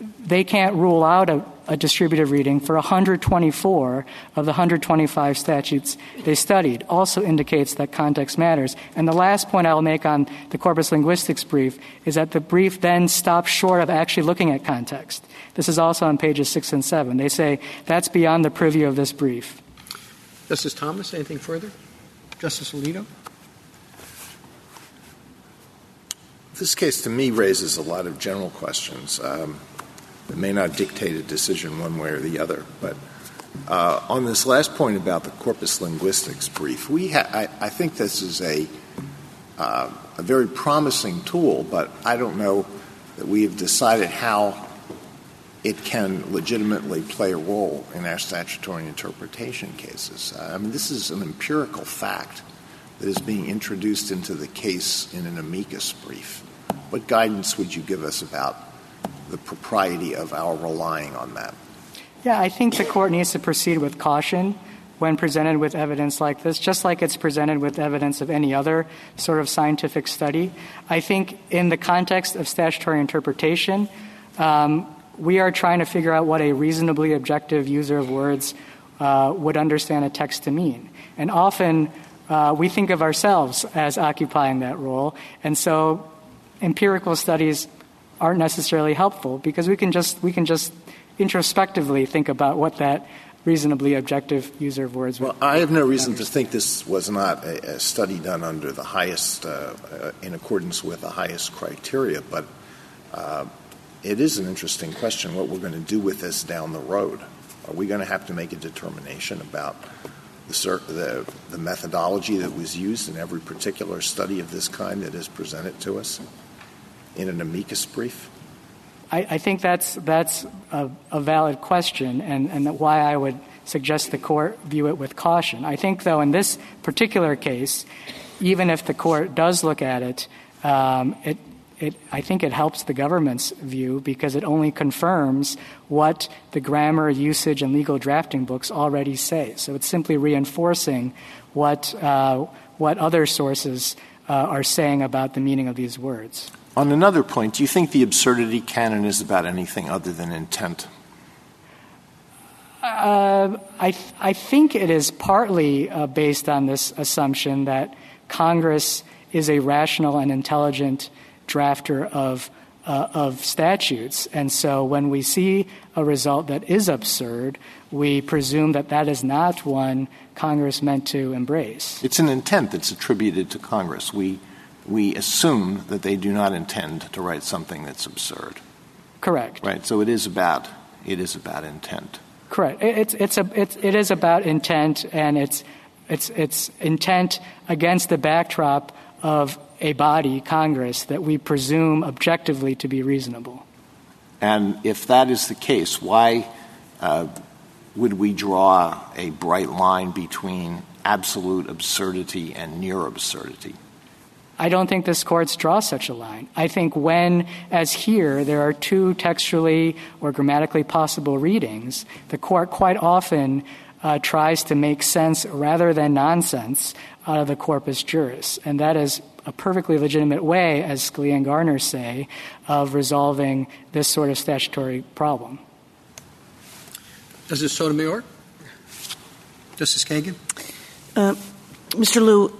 they can't rule out a, a distributive reading for 124 of the 125 statutes they studied also indicates that context matters. And the last point I'll make on the corpus linguistics brief is that the brief then stops short of actually looking at context. This is also on pages six and seven. They say that's beyond the purview of this brief. Justice Thomas, anything further? Justice Alito? This case to me raises a lot of general questions. Um, that may not dictate a decision one way or the other. But uh, on this last point about the corpus linguistics brief, we ha- I, I, think this is a, uh, a very promising tool, but I don't know that we have decided how it can legitimately play a role in our statutory interpretation cases. Uh, I mean, this is an empirical fact that is being introduced into the case in an amicus brief. What guidance would you give us about the propriety of our relying on that? Yeah, I think the court needs to proceed with caution when presented with evidence like this, just like it's presented with evidence of any other sort of scientific study. I think in the context of statutory interpretation, um, we are trying to figure out what a reasonably objective user of words uh, would understand a text to mean. And often uh, we think of ourselves as occupying that role, and so empirical studies aren't necessarily helpful because we can just we can just introspectively think about what that reasonably objective user of words well i have no reason to think this was not a, study done under the highest uh, uh, in accordance with the highest criteria but uh, it is an interesting question what we're going to do with this down the road. Are we going to have to make a determination about the, the, the methodology that was used in every particular study of this kind that is presented to us in an amicus brief I, I think that's that's a, a valid question, and, and why I would suggest the court view it with caution. I think, though, in this particular case, even if the court does look at it, um, it, it, I think it helps the government's view because it only confirms what the grammar, usage, and legal drafting books already say. So it's simply reinforcing what, uh, what other sources uh, are saying about the meaning of these words. On another point, do you think the absurdity canon is about anything other than intent? Uh, I, th- I think it is partly uh, based on this assumption that Congress is a rational and intelligent drafter of, uh, of statutes. And so when we see a result that is absurd, we presume that that is not one Congress meant to embrace. It's an intent that's attributed to Congress. We we assume that they do not intend to write something that's absurd. Correct. Right. So it is about it is about intent. Correct. It's it's a it's, it is about intent, and it's it's it's intent against the backdrop of a body, Congress, that we presume objectively to be reasonable. And if that is the case, why uh, would we draw a bright line between absolute absurdity and near absurdity? I don't think this courts draw such a line. I think when, as here, there are two textually or grammatically possible readings, the court quite often uh, tries to make sense rather than nonsense out of the corpus juris. And that is a perfectly legitimate way, as Scalia and Garner say, of resolving this sort of statutory problem. Justice Sotomayor? Justice Kagan? Mr. Liu,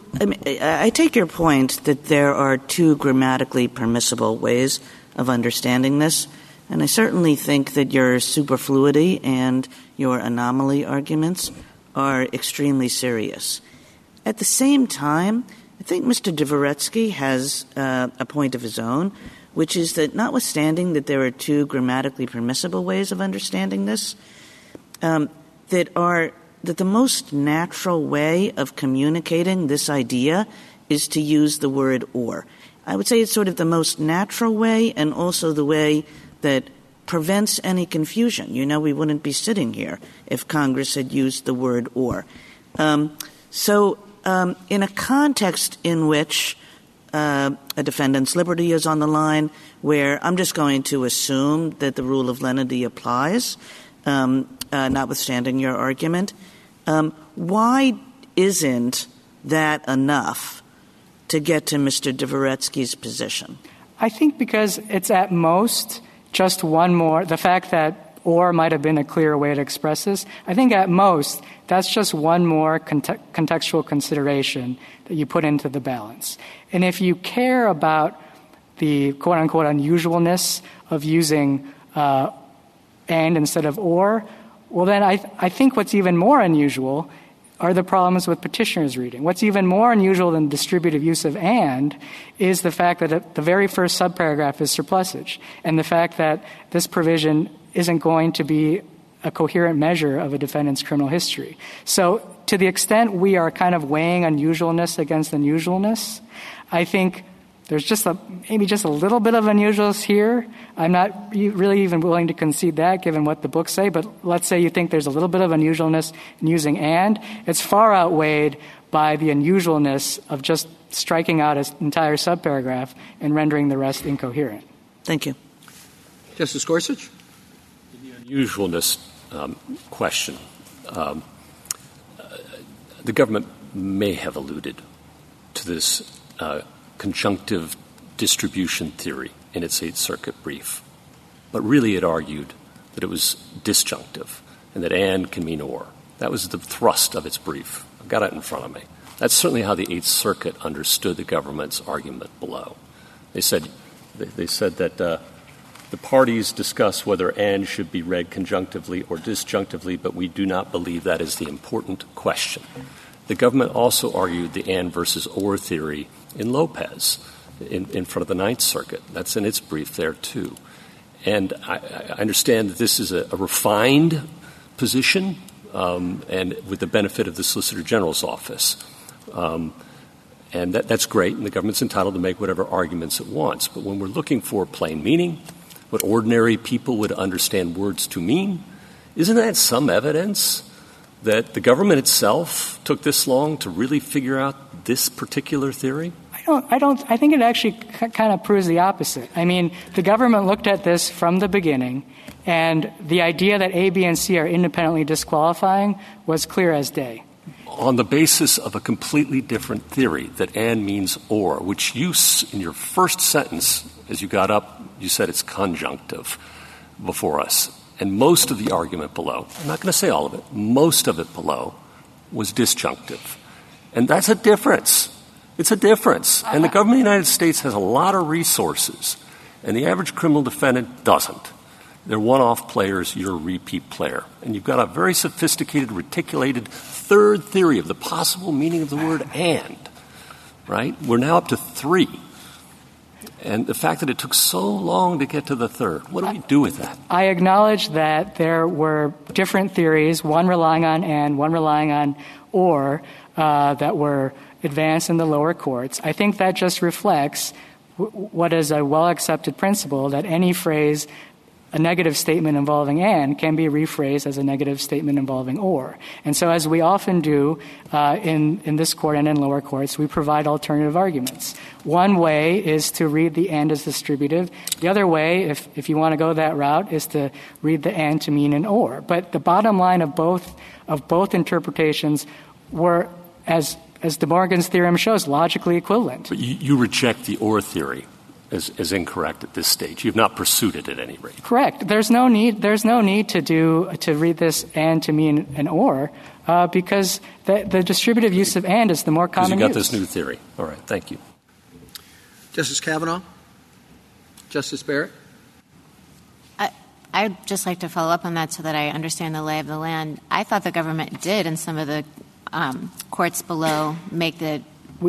I take your point that there are two grammatically permissible ways of understanding this, and I certainly think that your superfluity and your anomaly arguments are extremely serious. At the same time, I think Mr. Dvoretzky has uh, a point of his own, which is that notwithstanding that there are two grammatically permissible ways of understanding this, um, that are that the most natural way of communicating this idea is to use the word or. I would say it's sort of the most natural way and also the way that prevents any confusion. You know, we wouldn't be sitting here if Congress had used the word or. Um, so, um, in a context in which uh, a defendant's liberty is on the line, where I'm just going to assume that the rule of lenity applies, um, uh, notwithstanding your argument, um, why isn't that enough to get to Mr. Dvoretzky's position? I think because it's at most just one more, the fact that or might have been a clearer way to express this. I think at most, that's just one more contextual consideration that you put into the balance. And if you care about the quote unquote unusualness of using uh, and instead of or, well, then I, th- I think what's even more unusual are the problems with petitioner's reading. What's even more unusual than distributive use of and is the fact that the very first subparagraph is surplusage, and the fact that this provision isn't going to be a coherent measure of a defendant's criminal history. So, to the extent we are kind of weighing unusualness against unusualness, I think there's just a, maybe just a little bit of unusualness here. I'm not really even willing to concede that given what the books say, but let's say you think there's a little bit of unusualness in using and. It's far outweighed by the unusualness of just striking out an entire subparagraph and rendering the rest incoherent. Thank you. Justice Gorsuch? The unusualness um, question. Um, uh, the government may have alluded to this uh, conjunctive distribution theory in its Eighth Circuit brief. But really, it argued that it was disjunctive and that and can mean or. That was the thrust of its brief. I've got it in front of me. That's certainly how the Eighth Circuit understood the government's argument below. They said, they, said that uh, The parties discuss whether and should be read conjunctively or disjunctively, but we do not believe that is the important question. The government also argued the and versus or theory in Lopez in, front of the Ninth Circuit. That's in its brief there, too. And I, understand that this is a, refined position um, and with the benefit of the Solicitor General's office. Um, and that, that's great, and the government's entitled to make whatever arguments it wants. But when we're looking for plain meaning, what ordinary people would understand words to mean, isn't that some evidence that the government itself took this long to really figure out this particular theory? I don't, I don't, I think it actually kind of proves the opposite. I mean, the government looked at this from the beginning, and the idea that A, B, and C are independently disqualifying was clear as day. On the basis of a completely different theory that and means or, which you, in your first sentence, as you got up, you said it's conjunctive before us. And most of the argument below, I'm not going to say all of it, most of it below was disjunctive. And that's a difference. It's a difference. And the government of the United States has a lot of resources, and the average criminal defendant doesn't. They're one off players, you're a repeat player. And you've got a very sophisticated, reticulated third theory of the possible meaning of the word and, right? We're now up to three. And the fact that it took so long to get to the third, what do we do with that? I acknowledge that there were different theories, one relying on and, one relying on or, uh, that were advanced in the lower courts. I think that just reflects what is a well accepted principle that any phrase a negative statement involving and can be rephrased as a negative statement involving or. And so, as we often do uh, in, in this court and in lower courts, we provide alternative arguments. One way is to read the and as distributive. The other way, if, if you want to go that route, is to read the and to mean an or. But the bottom line of both, of both interpretations were, as, as De Morgan's theorem shows, logically equivalent. But you, you reject the or theory as, as incorrect at this stage. You've not pursued it at any rate. Correct. There's no need. There's no need to do to read this and to mean an or, uh, because the, the, distributive use of and is the more common. Because you got use. this new theory. All right. Thank you, Justice Kavanaugh, Justice Barrett. I, I'd just like to follow up on that so that I understand the lay of the land. I thought the government did, in some of the courts below, make the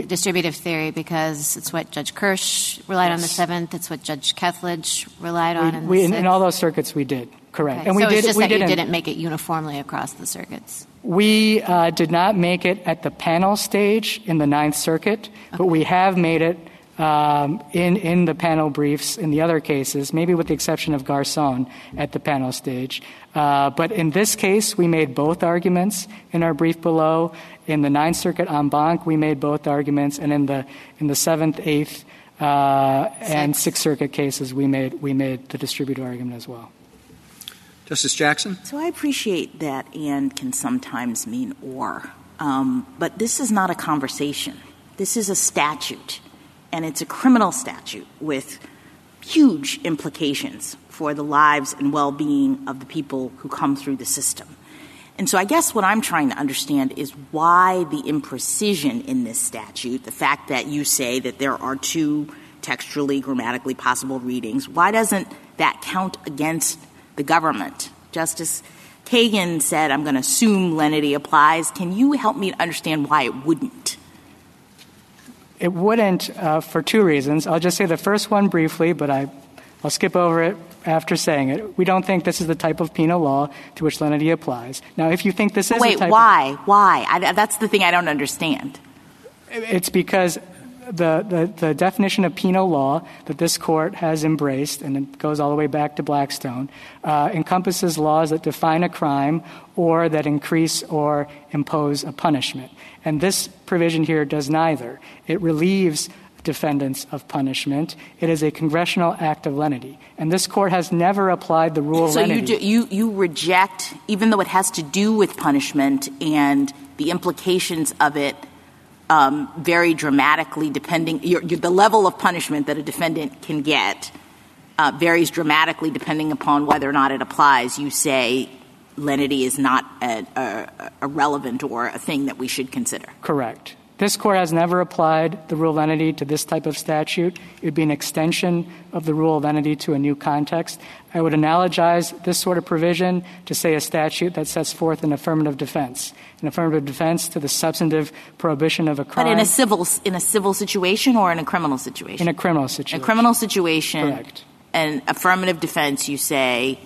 distributive theory because it's what Judge Kirsch relied on the seventh. It's what Judge Kethledge relied on. In, we, in, in, all those circuits, we did correct, okay. and we so did. It's just we that didn't, you didn't make it uniformly across the circuits. We uh, did not make it at the panel stage in the Ninth Circuit, but we have made it um, in, in the panel briefs in the other cases, maybe with the exception of Garcon at the panel stage. Uh, but in this case, we made both arguments in our brief below. In the Ninth Circuit en banc, we made both arguments, and in the in the Seventh, Eighth, uh, and Sixth Circuit cases, we made we made the distributor argument as well. Justice Jackson. So I appreciate that and can sometimes mean or, um, but this is not a conversation. This is a statute and it's a criminal statute with huge implications for the lives and well being of the people who come through the system. And so I guess what I'm trying to understand is why the imprecision in this statute, the fact that you say that there are two textually, grammatically possible readings, why doesn't that count against the government? Justice Kagan said, I'm going to assume lenity applies. Can you help me understand why it wouldn't? It wouldn't uh, for two reasons. I'll just say the first one briefly, but I, I'll skip over it after saying it. We don't think this is the type of penal law to which lenity applies. Now, if you think this is wait, why? Of, why? I, that's the thing I don't understand. It's because the, the, the, definition of penal law that this court has embraced, and it goes all the way back to Blackstone, uh, encompasses laws that define a crime or that increase or impose a punishment. And this provision here does neither. It relieves defendants of punishment. It is a congressional act of lenity. And this court has never applied the rule so of lenity. So you, you, you reject, even though it has to do with punishment and the implications of it um, vary dramatically depending, your, your, the level of punishment that a defendant can get uh, varies dramatically depending upon whether or not it applies. You say lenity is not a, relevant or a thing that we should consider. Correct. This court has never applied the rule of lenity to this type of statute. It would be an extension of the rule of lenity to a new context. I would analogize this sort of provision to, say, a statute that sets forth an affirmative defense, an affirmative defense to the substantive prohibition of a crime. But in a civil in a civil situation or in a criminal situation? In a criminal situation. In a criminal situation. Correct. And affirmative defense, you say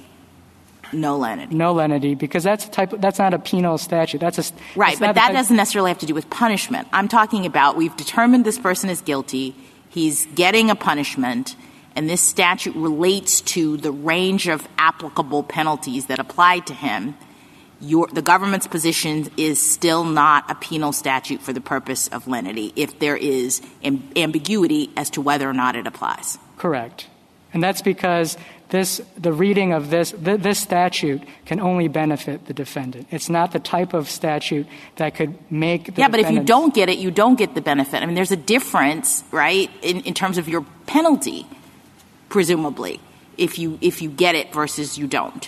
no lenity. No lenity, because that's a type. Of, That's not a penal statute. That's a right. But that doesn't necessarily have to do with punishment. I'm talking about we've determined this person is guilty. He's getting a punishment, and this statute relates to the range of applicable penalties that apply to him. Your, the government's position is still not a penal statute for the purpose of lenity if there is am- ambiguity as to whether or not it applies. Correct. And that's because this, the reading of this, th- this statute can only benefit the defendant. It's not the type of statute that could make the Yeah, but if you don't get it, you don't get the benefit. I mean, there's a difference, right, in, in terms of your penalty, presumably, if you, if you get it versus you don't.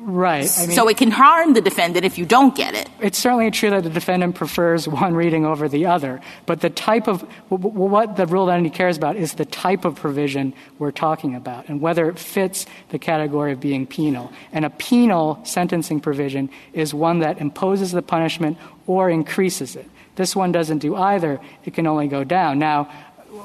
Right. I mean, so it can harm the defendant if you don't get it. It's certainly true that the defendant prefers one reading over the other, but the type of what the rule of lenity cares about is the type of provision we're talking about and whether it fits the category of being penal. And a penal sentencing provision is one that imposes the punishment or increases it. This one doesn't do either. It can only go down. Now,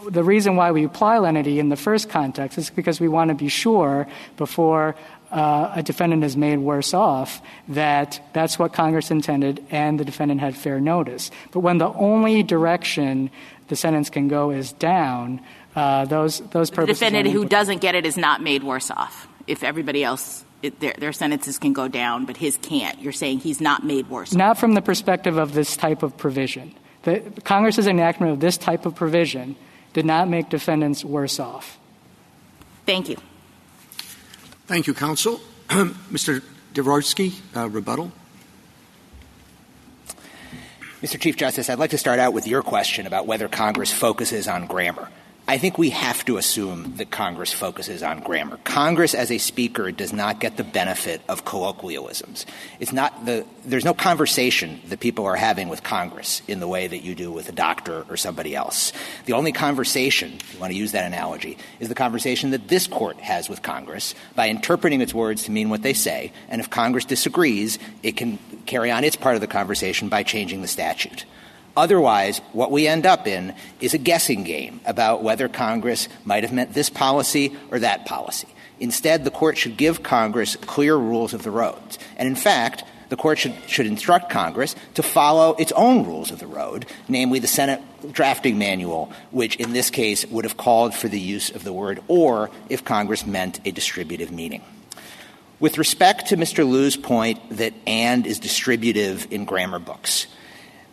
the reason why we apply lenity in the first context is because we want to be sure before a defendant is made worse off, that that's what Congress intended and the defendant had fair notice. But when the only direction the sentence can go is down, uh, those those purposes. The defendant who doesn't get it is not made worse off. If everybody else, it, their, their sentences can go down, but his can't. You're saying he's not made worse. Not from the perspective of this type of provision. The Congress's enactment of this type of provision did not make defendants worse off. Thank you. Thank you, counsel. Mr. Dvoretzky, uh, rebuttal. Mr. Chief Justice, I'd like to start out with your question about whether Congress focuses on grammar. I think we have to assume that Congress focuses on grammar. Congress, as a speaker, does not get the benefit of colloquialisms. It's not the, there's no conversation that people are having with Congress in the way that you do with a doctor or somebody else. The only conversation, if you want to use that analogy, is the conversation that this court has with Congress by interpreting its words to mean what they say. And if Congress disagrees, it can carry on its part of the conversation by changing the statute. Otherwise, what we end up in is a guessing game about whether Congress might have meant this policy or that policy. Instead, the court should give Congress clear rules of the road. And in fact, the court should, should instruct Congress to follow its own rules of the road, namely the Senate drafting manual, which in this case would have called for the use of the word or if Congress meant a distributive meaning. With respect to Mr. Liu's point that and is distributive in grammar books,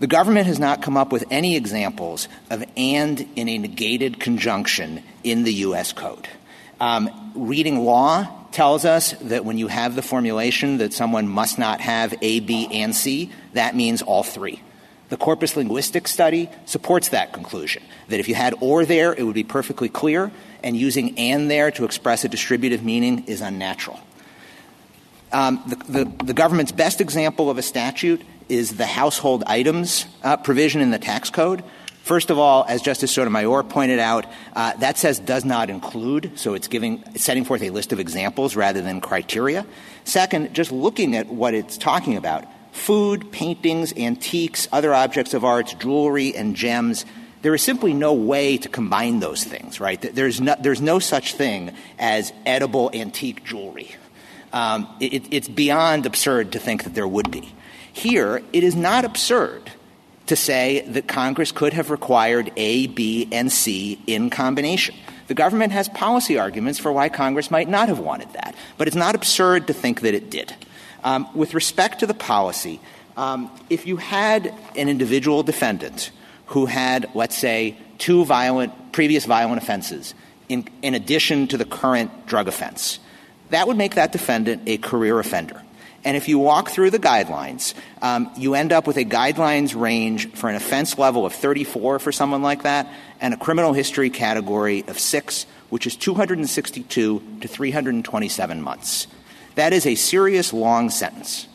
the government has not come up with any examples of and in a negated conjunction in the U.S. Code. Um, reading law tells us that when you have the formulation that someone must not have A, B, and C, that means all three. The corpus linguistic study supports that conclusion, that if you had or there, it would be perfectly clear, and using and there to express a distributive meaning is unnatural. Um, the, the, the, government's best example of a statute is the household items uh, provision in the tax code. First of all, as Justice Sotomayor pointed out, uh, that says does not include, so it's giving, setting forth a list of examples rather than criteria. Second, just looking at what it's talking about, food, paintings, antiques, other objects of arts, jewelry, and gems, there is simply no way to combine those things, right? There's no, there's no such thing as edible antique jewelry. Um, it, it's beyond absurd to think that there would be. Here, it is not absurd to say that Congress could have required A, B, and C in combination. The government has policy arguments for why Congress might not have wanted that, but it's not absurd to think that it did. Um, with respect to the policy, um, if you had an individual defendant who had, let's say, two violent, previous violent offenses in, in addition to the current drug offense, that would make that defendant a career offender. And if you walk through the guidelines, um, you end up with a guidelines range for an offense level of 34 for someone like that and a criminal history category of 6, which is 262 to 327 months. That is a serious long sentence.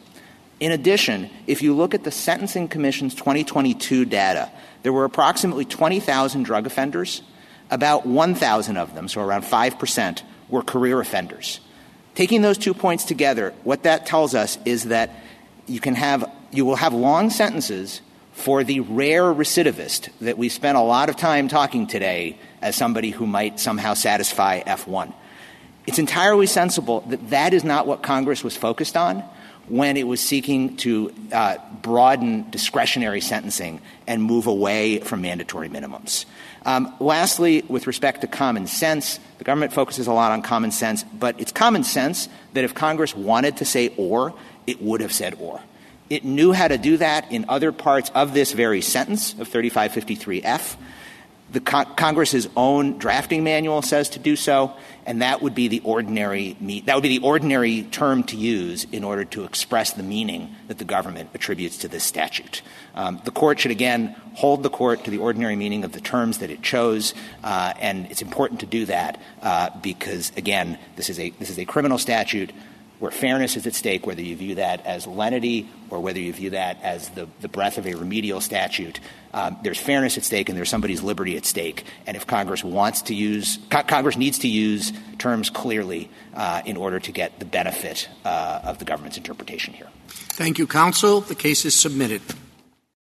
In addition, if you look at the Sentencing Commission's 2022 data, there were approximately 20,000 drug offenders. About 1,000 of them, so around 5%, were career offenders. Taking those two points together, what that tells us is that you can have you will have long sentences for the rare recidivist that we spent a lot of time talking today as somebody who might somehow satisfy F1. It's entirely sensible that that is not what Congress was focused on when it was seeking to uh, broaden discretionary sentencing and move away from mandatory minimums. Um, lastly, with respect to common sense, the government focuses a lot on common sense, but it's common sense that if Congress wanted to say or, it would have said or. It knew how to do that in other parts of this very sentence of 3553F. The co- Congress's own drafting manual says to do so, and that would be the ordinary me- that would be the ordinary term to use in order to express the meaning that the government attributes to this statute. Um, the court should again hold the court to the ordinary meaning of the terms that it chose, uh, and it's important to do that uh, because again, this is a this is a criminal statute where fairness is at stake, whether you view that as lenity or whether you view that as the, breadth of a remedial statute. Um, there's fairness at stake and there's somebody's liberty at stake. And if Congress wants to use, co- Congress needs to use terms clearly uh, in order to get the benefit of the government's interpretation here. Thank you, counsel. The case is submitted.